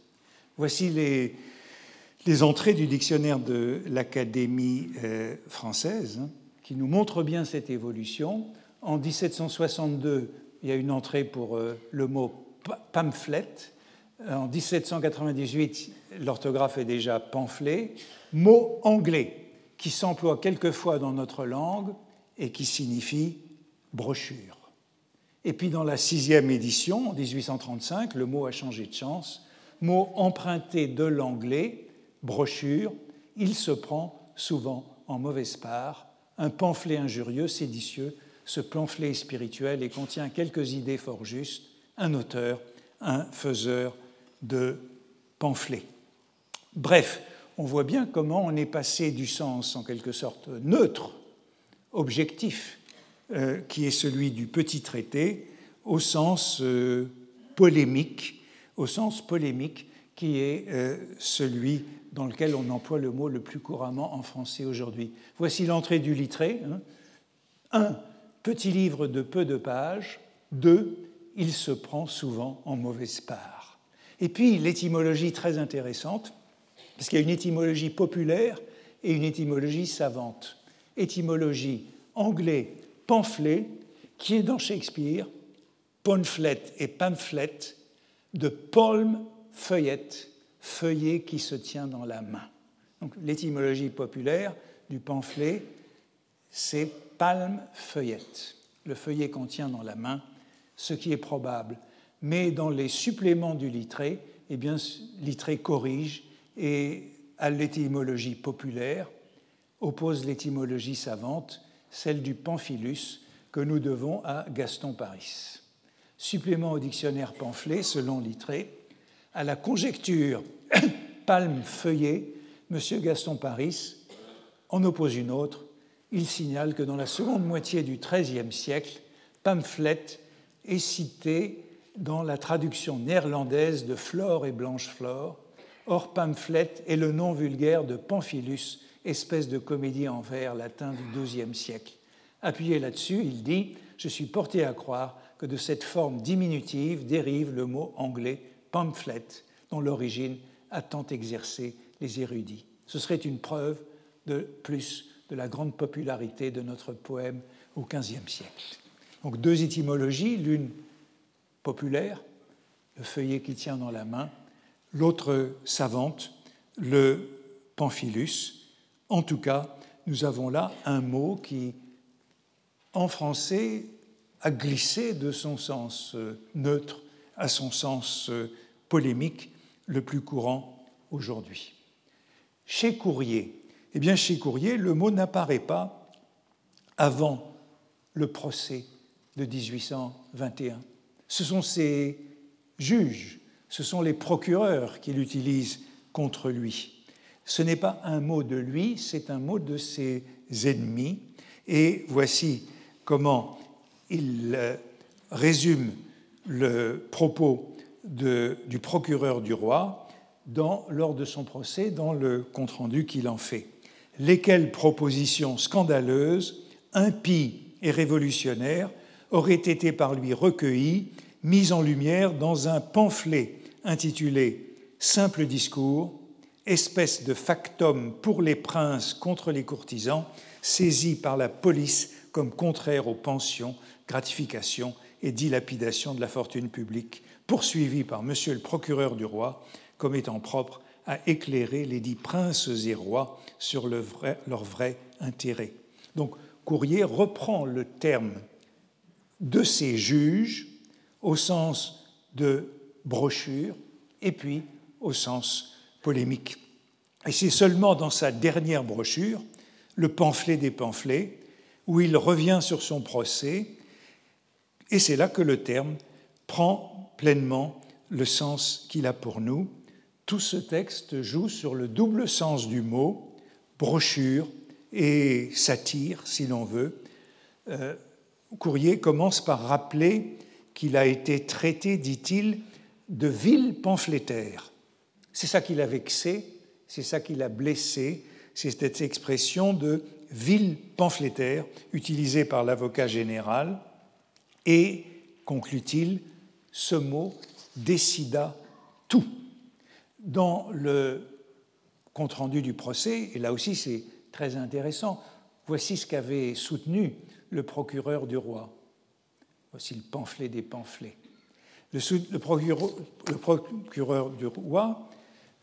Voici les, entrées du dictionnaire de l'Académie euh, française hein, qui nous montrent bien cette évolution. En 1762, il y a une entrée pour euh, le mot pamphlet. En 1798, l'orthographe est déjà pamphlet. Mot anglais qui s'emploie quelquefois dans notre langue et qui signifie brochure. Et puis dans la sixième édition, en 1835, le mot a changé de chance. Mot emprunté de l'anglais, brochure, il se prend souvent en mauvaise part. Un pamphlet injurieux, séditieux, ce pamphlet est spirituel et contient quelques idées fort justes, un auteur, un faiseur de pamphlets. Bref, on voit bien comment on est passé du sens en quelque sorte neutre, objectif, euh, qui est celui du petit traité, au sens euh, polémique, au sens polémique qui est euh, celui dans lequel on emploie le mot le plus couramment en français aujourd'hui. Voici l'entrée du littré. Hein. Un, petit livre de peu de pages. Deux, il se prend souvent en mauvaise part. Et puis l'étymologie très intéressante, parce qu'il y a une étymologie populaire et une étymologie savante. Étymologie anglais pamphlet, qui est dans Shakespeare, pamphlet et pamphlet, de palme feuillette, feuillet qui se tient dans la main. Donc l'étymologie populaire du pamphlet, c'est palme feuillette. Le feuillet qu'on tient dans la main, ce qui est probable. Mais dans les suppléments du Littré, eh bien, Littré corrige et à l'étymologie populaire oppose l'étymologie savante, celle du pamphilus, que nous devons à Gaston Paris. Supplément au dictionnaire pamphlet, selon Littré, à la conjecture palme feuillée, M. Gaston Paris en oppose une autre. Il signale que dans la seconde moitié du XIIIe siècle, pamphlet est cité dans la traduction néerlandaise de Flore et Blanche-Flore. Or, pamphlet est le nom vulgaire de Pamphilus espèce de comédie en vers latin du XIIe siècle. Appuyé là-dessus, il dit Je suis porté à croire que de cette forme diminutive dérive le mot anglais pamphlet, dont l'origine a tant exercé les érudits. Ce serait une preuve de plus de la grande popularité de notre poème au XVe siècle. Donc deux étymologies, l'une populaire, le feuillet qui tient dans la main, l'autre savante, le pamphilus. En tout cas, nous avons là un mot qui, en français, a glissé de son sens euh, neutre à son sens euh, polémique le plus courant aujourd'hui. Chez Courrier, eh bien chez Courrier, le mot n'apparaît pas avant le procès de 1821. Ce sont ses juges, ce sont les procureurs qui l'utilisent contre lui. Ce n'est pas un mot de lui, c'est un mot de ses ennemis. Et voici comment il euh, résume le propos du procureur du roi lors de son procès dans le compte-rendu qu'il en fait. Lesquelles propositions scandaleuses, impies et révolutionnaires auraient été par lui recueillies, mises en lumière dans un pamphlet intitulé Simple discours, espèce de factum pour les princes contre les courtisans, saisi par la police comme contraire aux pensions, gratifications et dilapidations de la fortune publique, poursuivi par monsieur le procureur du roi comme étant propre à éclairer les dix princes et rois sur le leur vrai intérêt. Donc Courrier reprend le terme de ces juges au sens de brochure et puis au sens polémique. Et c'est seulement dans sa dernière brochure, le pamphlet des pamphlets, où il revient sur son procès, et c'est là que le terme prend pleinement le sens qu'il a pour nous. Tout ce texte joue sur le double sens du mot, brochure et satire, si l'on veut. Euh, Courrier commence par rappeler qu'il a été traité, dit-il, de vil pamphlétaire. C'est ça qui l'a vexé, c'est ça qui l'a blessé, c'est cette expression de vil pamphlétaire utilisée par l'avocat général. Et, conclut-il, ce mot décida tout. Dans le compte-rendu du procès, et là aussi c'est très intéressant, voici ce qu'avait soutenu le procureur du roi. Voici le pamphlet des pamphlets. Le, procureur, du roi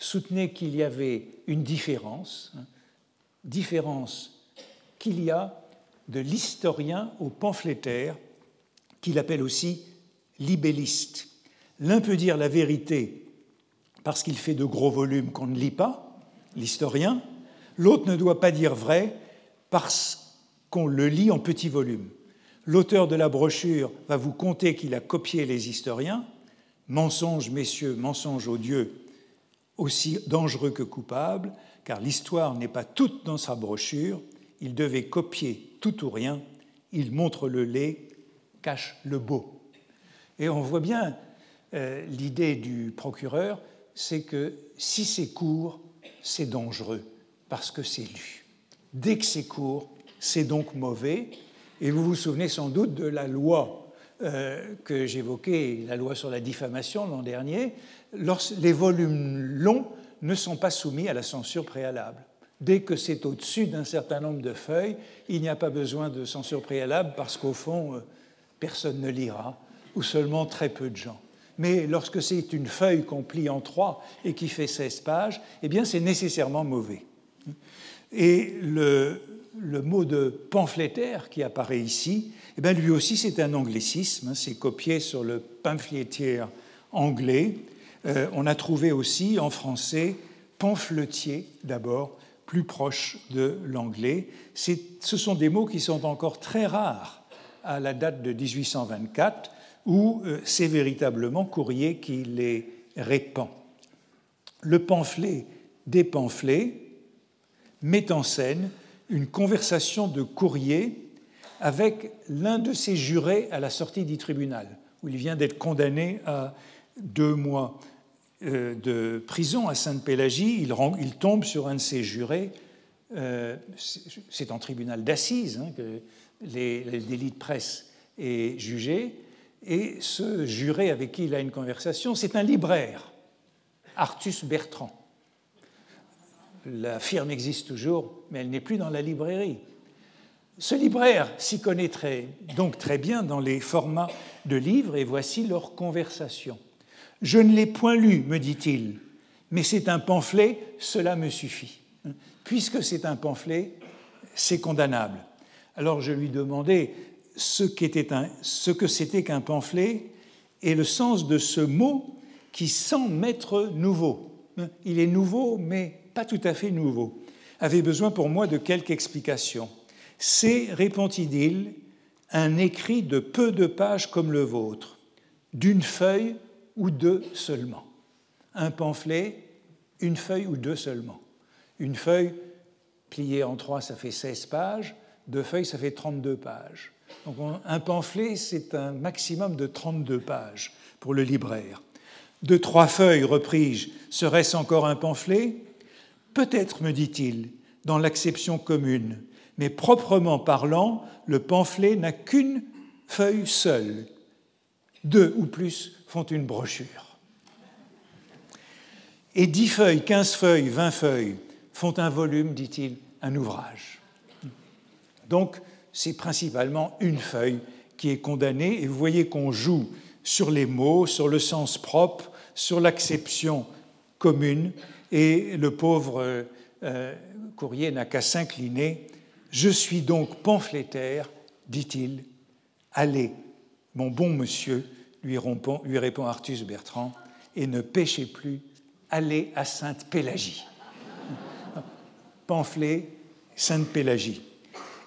soutenait qu'il y avait une différence, hein, différence qu'il y a de l'historien au pamphlétaire, qu'il appelle aussi libelliste. L'un peut dire la vérité parce qu'il fait de gros volumes qu'on ne lit pas, l'historien, l'autre ne doit pas dire vrai parce qu'on le lit en petits volumes. L'auteur de la brochure va vous conter qu'il a copié les historiens. Mensonge, messieurs, mensonge odieux, aussi dangereux que coupable, car l'histoire n'est pas toute dans sa brochure. Il devait copier tout ou rien. Il montre le lait, cache le beau. Et on voit bien euh, l'idée du procureur, c'est que si c'est court, c'est dangereux, parce que c'est lu. Dès que c'est court, c'est donc mauvais, et vous vous souvenez sans doute de la loi euh, que j'évoquais, la loi sur la diffamation l'an dernier. Les volumes longs ne sont pas soumis à la censure préalable. Dès que c'est au-dessus d'un certain nombre de feuilles, il n'y a pas besoin de censure préalable parce qu'au fond, euh, personne ne lira, ou seulement très peu de gens. Mais lorsque c'est une feuille qu'on plie en trois et qui fait 16 pages, eh bien c'est nécessairement mauvais. Et le, mot de pamphlétaire qui apparaît ici, eh bien, lui aussi c'est un anglicisme, hein, c'est copié sur le pamphlétier anglais. Euh, on a trouvé aussi en français pamphlétier d'abord, plus proche de l'anglais. Ce sont des mots qui sont encore très rares à la date de 1824, où euh, c'est véritablement Courrier qui les répand. Le pamphlet des pamphlets met en scène une conversation de courrier avec l'un de ses jurés à la sortie du tribunal, où il vient d'être condamné à deux mois de prison à Sainte-Pélagie. Il, tombe sur un de ses jurés, euh, c'est en tribunal d'assises hein, que les, les délits de presse est jugé, et ce juré avec qui il a une conversation, c'est un libraire, Artus Bertrand. La firme existe toujours, mais elle n'est plus dans la librairie. Ce libraire s'y connaît donc très bien dans les formats de livres, et voici leur conversation. Je ne l'ai point lu, me dit-il, mais c'est un pamphlet, cela me suffit. Puisque c'est un pamphlet, c'est condamnable. Alors je lui demandais ce, ce que c'était qu'un pamphlet et le sens de ce mot qui semble m'être nouveau. Il est nouveau, mais pas tout à fait nouveau. Avait besoin pour moi de quelques explications. C'est, répondit-il, un écrit de peu de pages comme le vôtre, d'une feuille ou deux seulement. Un pamphlet, une feuille ou deux seulement. Une feuille pliée en trois, ça fait 16 pages. Deux feuilles, ça fait 32 pages. Donc un pamphlet, c'est un maximum de 32 pages pour le libraire. De trois feuilles, repris-je, serait-ce encore un pamphlet? Peut-être, me dit-il, dans l'acception commune, mais proprement parlant, le pamphlet n'a qu'une feuille seule. Deux ou plus font une brochure. Et dix feuilles, quinze feuilles, vingt feuilles font un volume, dit-il, un ouvrage. Donc, c'est principalement une feuille qui est condamnée, et vous voyez qu'on joue sur les mots, sur le sens propre, sur l'acception commune, et le pauvre euh, courrier n'a qu'à s'incliner. Je suis donc pamphlétaire, dit-il. Allez, mon bon monsieur, lui répond, lui Bertrand, et ne péchez plus, allez à Sainte-Pélagie. Pamphlet, Sainte-Pélagie.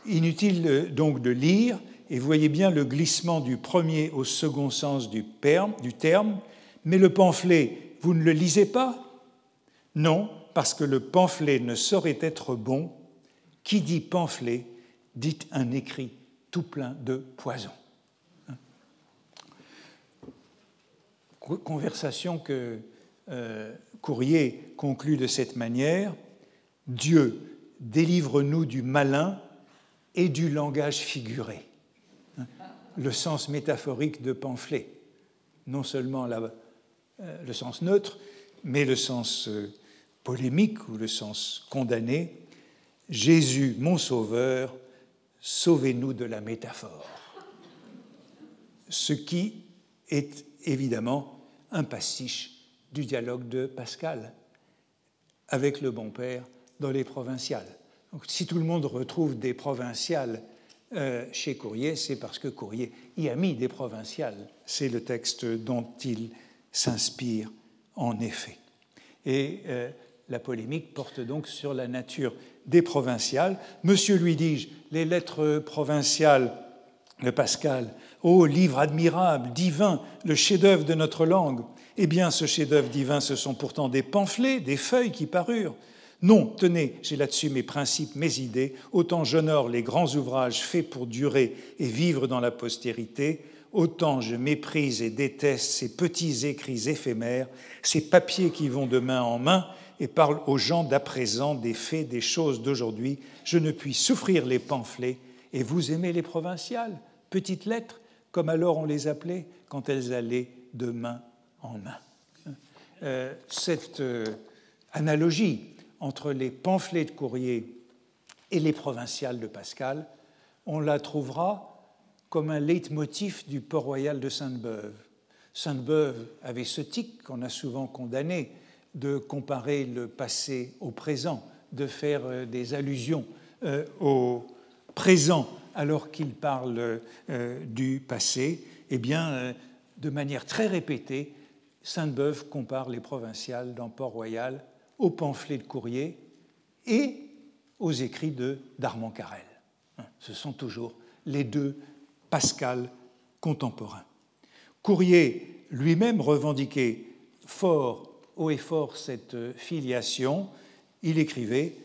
Inutile donc de lire, et voyez bien le glissement du premier au second sens du, terme, mais le pamphlet, vous ne le lisez pas? Non, parce que le pamphlet ne saurait être bon. Qui dit pamphlet dit un écrit tout plein de poison. Conversation que euh, Courrier conclut de cette manière Dieu, délivre-nous du malin et du langage figuré, le sens métaphorique de pamphlet, non seulement euh, le sens neutre, mais le sens euh, polémique ou le sens condamné. Jésus, mon sauveur, sauvez-nous de la métaphore. Ce qui est évidemment un pastiche du dialogue de Pascal avec le bon père dans les provinciales si tout le monde retrouve des provinciales euh, chez Courrier, c'est parce que Courrier y a mis des provinciales. C'est le texte dont il s'inspire en effet. Et euh, la polémique porte donc sur la nature des provinciales. Monsieur, lui dis-je, les lettres provinciales de Pascal, ô livre admirable, divin, le chef-d'œuvre de notre langue, eh bien, ce chef-d'œuvre divin, ce sont pourtant des pamphlets, des feuilles qui parurent. Non, tenez, j'ai là-dessus mes principes, mes idées. Autant j'honore les grands ouvrages faits pour durer et vivre dans la postérité, autant je méprise et déteste ces petits écrits éphémères, ces papiers qui vont de main en main et parlent aux gens d'à présent des faits, des choses d'aujourd'hui. Je ne puis souffrir les pamphlets et vous aimez les provinciales, petites lettres, comme alors on les appelait quand elles allaient de main en main. Euh, cette euh, analogie entre les pamphlets de courrier et les provinciales de Pascal, on la trouvera comme un leitmotiv du port royal de Sainte-Beuve. Sainte-Beuve avait ce tic qu'on a souvent condamné de comparer le passé au présent, de faire euh, des allusions au présent alors qu'il parle euh, du passé. Eh bien, de manière très répétée, Sainte-Beuve compare les provinciales dans Port-Royal aux pamphlets de courrier et aux écrits de d'Armand Carrel. Ce sont toujours les deux Pascal contemporains. Courrier lui-même revendiquait fort, haut et fort cette filiation. Il écrivait,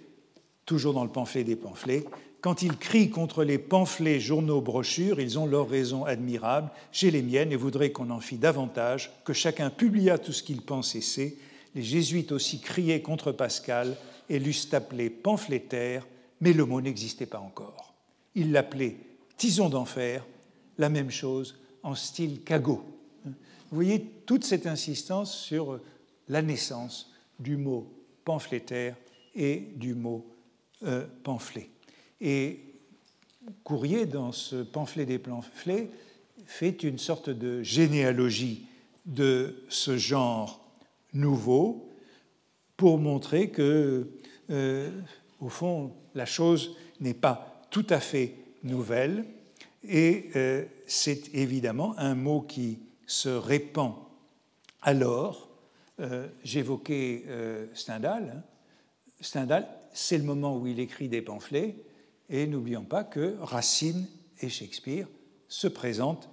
toujours dans le pamphlet des pamphlets, quand ils crient contre les pamphlets, journaux, brochures, ils ont leurs raisons admirables, j'ai les miennes et voudrais qu'on en fît davantage, que chacun publiât tout ce qu'il pense et sait, les jésuites aussi criaient contre Pascal et l'eussent appelé pamphlétaire, mais le mot n'existait pas encore. Ils l'appelaient tison d'enfer, la même chose en style cagot. Vous voyez toute cette insistance sur la naissance du mot pamphlétaire et du mot euh, pamphlet. Et Courrier, dans ce pamphlet des pamphlets, fait une sorte de généalogie de ce genre nouveau pour montrer que, euh, au fond, la chose n'est pas tout à fait nouvelle. Et euh, c'est évidemment un mot qui se répand alors. Euh, j'évoquais Stendhal. Hein. Stendhal, c'est le moment où il écrit des pamphlets. Et n'oublions pas que Racine et Shakespeare se présentent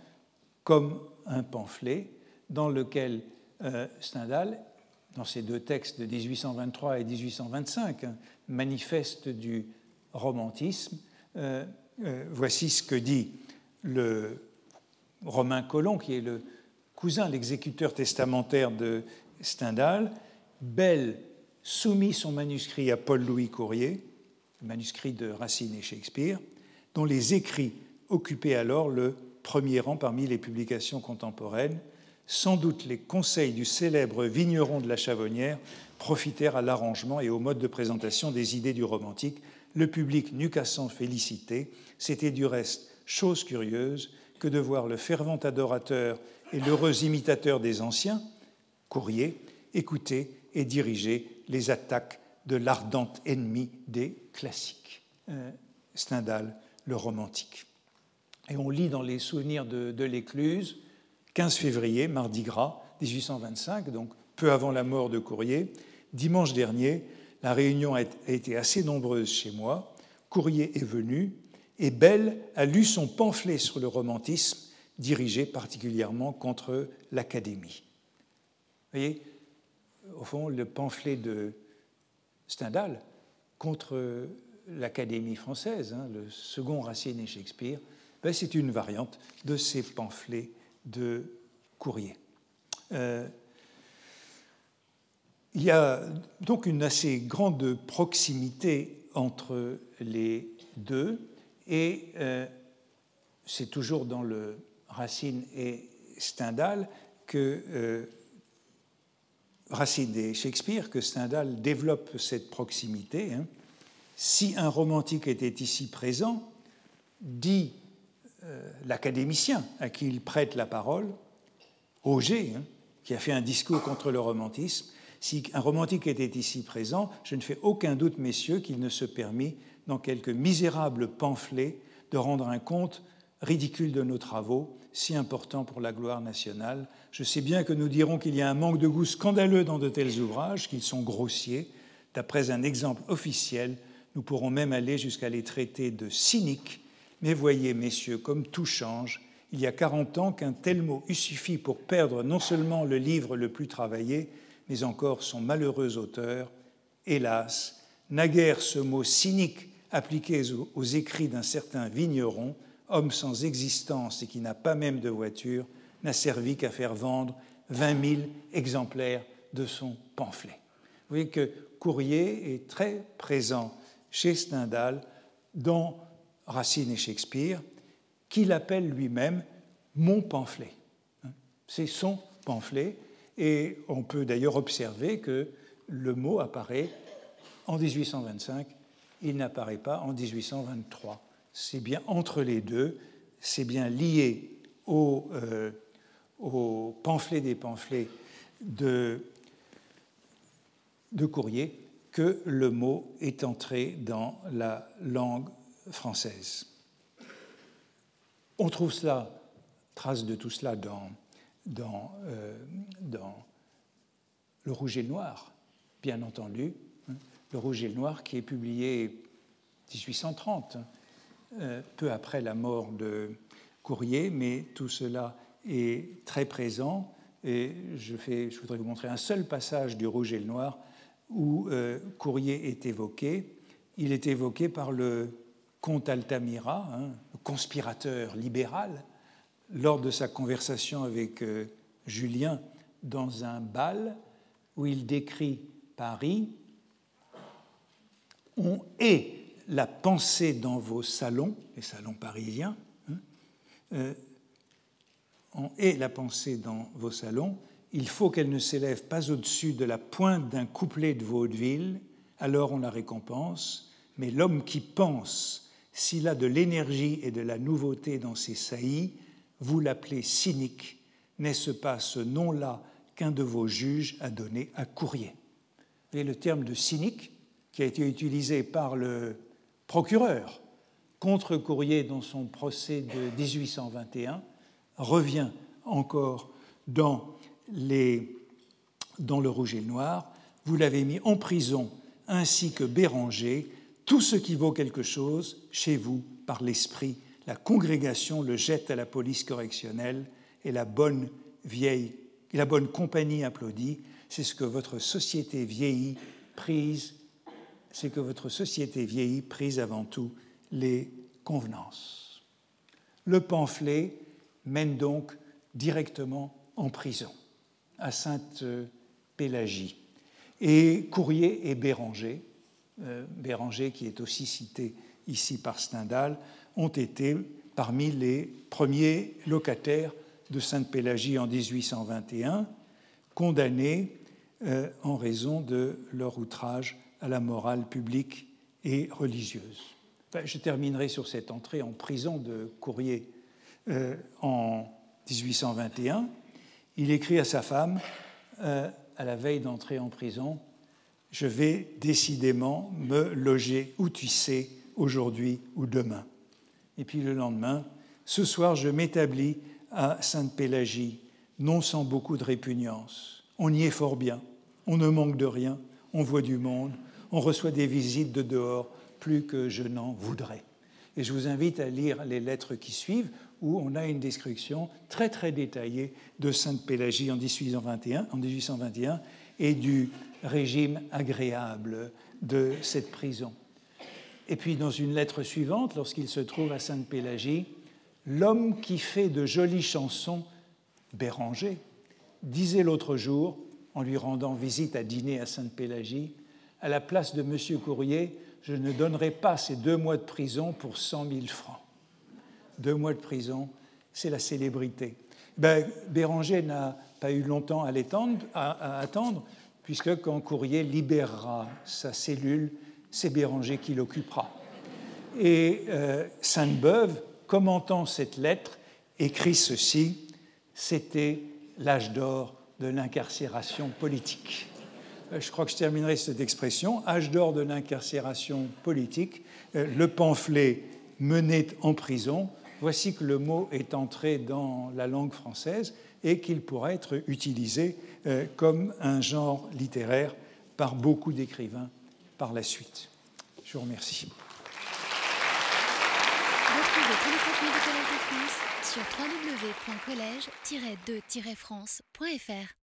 comme un pamphlet dans lequel euh, Stendhal, dans ses deux textes de 1823 et 1825, hein, manifeste du romantisme. Euh, euh, voici ce que dit le Romain Colomb, qui est le cousin, l'exécuteur testamentaire de Stendhal. Belle soumit son manuscrit à Paul-Louis Courrier, manuscrit de Racine et Shakespeare, dont les écrits occupaient alors le premier rang parmi les publications contemporaines. Sans doute les conseils du célèbre vigneron de la Chavonnière profitèrent à l'arrangement et au mode de présentation des idées du romantique. Le public n'eut qu'à s'en féliciter. C'était du reste chose curieuse que de voir le fervent adorateur et l'heureux imitateur des anciens, Courrier, écouter et diriger les attaques de l'ardente ennemi des classiques. Euh, Stendhal, le romantique. Et on lit dans les souvenirs de, l'Écluse, 15 février, mardi gras, 1825, donc peu avant la mort de Courrier, dimanche dernier, la réunion a été assez nombreuse chez moi. Courrier est venu et Belle a lu son pamphlet sur le romantisme, dirigé particulièrement contre l'Académie. Vous voyez, au fond, le pamphlet de Stendhal contre l'Académie française, hein, le second Racine et Shakespeare, ben, c'est une variante de ces pamphlets de courrier. Euh, il y a donc une assez grande proximité entre les deux, et euh, c'est toujours dans le Racine et Stendhal que euh, Racine et Shakespeare que Stendhal développe cette proximité. Hein. Si un romantique était ici présent, dit euh, l'académicien à qui il prête la parole, Auger, hein, qui a fait un discours contre le romantisme, si un romantique était ici présent, je ne fais aucun doute, messieurs, qu'il ne se permit, dans quelques misérables pamphlets, de rendre un compte ridicule de nos travaux, si importants pour la gloire nationale. Je sais bien que nous dirons qu'il y a un manque de goût scandaleux dans de tels ouvrages, qu'ils sont grossiers. D'après un exemple officiel, nous pourrons même aller jusqu'à les traiter de cyniques. Mais voyez, messieurs, comme tout change, il y a 40 ans qu'un tel mot eût suffi pour perdre non seulement le livre le plus travaillé, mais encore son malheureux auteur. Hélas, naguère ce mot cynique appliqué aux écrits d'un certain vigneron homme sans existence et qui n'a pas même de voiture, n'a servi qu'à faire vendre 20 000 exemplaires de son pamphlet. Vous voyez que Courrier est très présent chez Stendhal dans Racine et Shakespeare, qu'il appelle lui-même mon pamphlet. C'est son pamphlet, et on peut d'ailleurs observer que le mot apparaît en 1825, il n'apparaît pas en 1823 c'est bien entre les deux, c'est bien lié au, euh, pamphlet des pamphlets de, Courrier que le mot est entré dans la langue française. On trouve cela, trace de tout cela dans, euh, Le Rouge et le Noir, bien entendu. Hein. Le Rouge et le Noir qui est publié 1830 euh, peu après la mort de Courrier, mais tout cela est très présent. Et je voudrais vous montrer un seul passage du Rouge et le Noir où euh, Courrier est évoqué. Il est évoqué par le comte Altamira, hein, conspirateur libéral, lors de sa conversation avec euh, Julien dans un bal où il décrit Paris On est la pensée dans vos salons, les salons parisiens, hein, euh, la pensée dans vos salons, il faut qu'elle ne s'élève pas au-dessus de la pointe d'un couplet de vaudeville, alors on la récompense, mais l'homme qui pense, s'il a de l'énergie et de la nouveauté dans ses saillies, vous l'appelez cynique, n'est-ce pas ce nom-là qu'un de vos juges a donné à Courrier? Et le terme de cynique, qui a été utilisé par le procureur contre Courrier dans son procès de 1821, revient encore dans, le Rouge et le Noir. Vous l'avez mis en prison ainsi que Béranger. Tout ce qui vaut quelque chose chez vous par l'esprit, la congrégation le jette à la police correctionnelle et la bonne vieille, la bonne compagnie applaudit. C'est ce que votre société vieillit prise, c'est que votre société vieillit prise avant tout les convenances. Le pamphlet mène donc directement en prison à Sainte-Pélagie. Et Courrier et Béranger, euh, Béranger qui est aussi cité ici par Stendhal, ont été parmi les premiers locataires de Sainte-Pélagie en 1821, condamnés euh, en raison de leur outrage à la morale publique et religieuse. je terminerai sur cette entrée en prison de Courrier euh, en 1821, il écrit à sa femme, euh, à la veille d'entrer en prison, Je vais décidément me loger où tu sais, aujourd'hui ou demain. Et puis le lendemain, Ce soir, je m'établis à Sainte-Pélagie, non sans beaucoup de répugnance. On y est fort bien, on ne manque de rien, on voit du monde, on reçoit des visites de dehors, plus que je n'en voudrais. Et je vous invite à lire les lettres qui suivent, où on a une description très très détaillée de Sainte-Pélagie en 1821, en 1821 et du régime agréable de cette prison. Et puis dans une lettre suivante, lorsqu'il se trouve à Sainte-Pélagie, l'homme qui fait de jolies chansons, Béranger, disait l'autre jour, en lui rendant visite à dîner à Sainte-Pélagie, à la place de M. Courrier, je ne donnerai pas ces deux mois de prison pour 100 000 francs deux mois de prison, c'est la célébrité. Ben, Béranger n'a pas eu longtemps à, à, attendre, puisque quand Courrier libérera sa cellule, c'est Béranger qui l'occupera. Et euh, Sainte-Beuve, commentant cette lettre, écrit ceci C'était l'âge d'or de l'incarcération politique. Euh, je crois que je terminerai cette expression âge d'or de l'incarcération politique. Euh, le pamphlet mené en prison voici que le mot est entré dans la langue française et qu'il pourra être utilisé euh, comme un genre littéraire par beaucoup d'écrivains par la suite. Je vous remercie. Tous les sur www.colège-2-france.fr.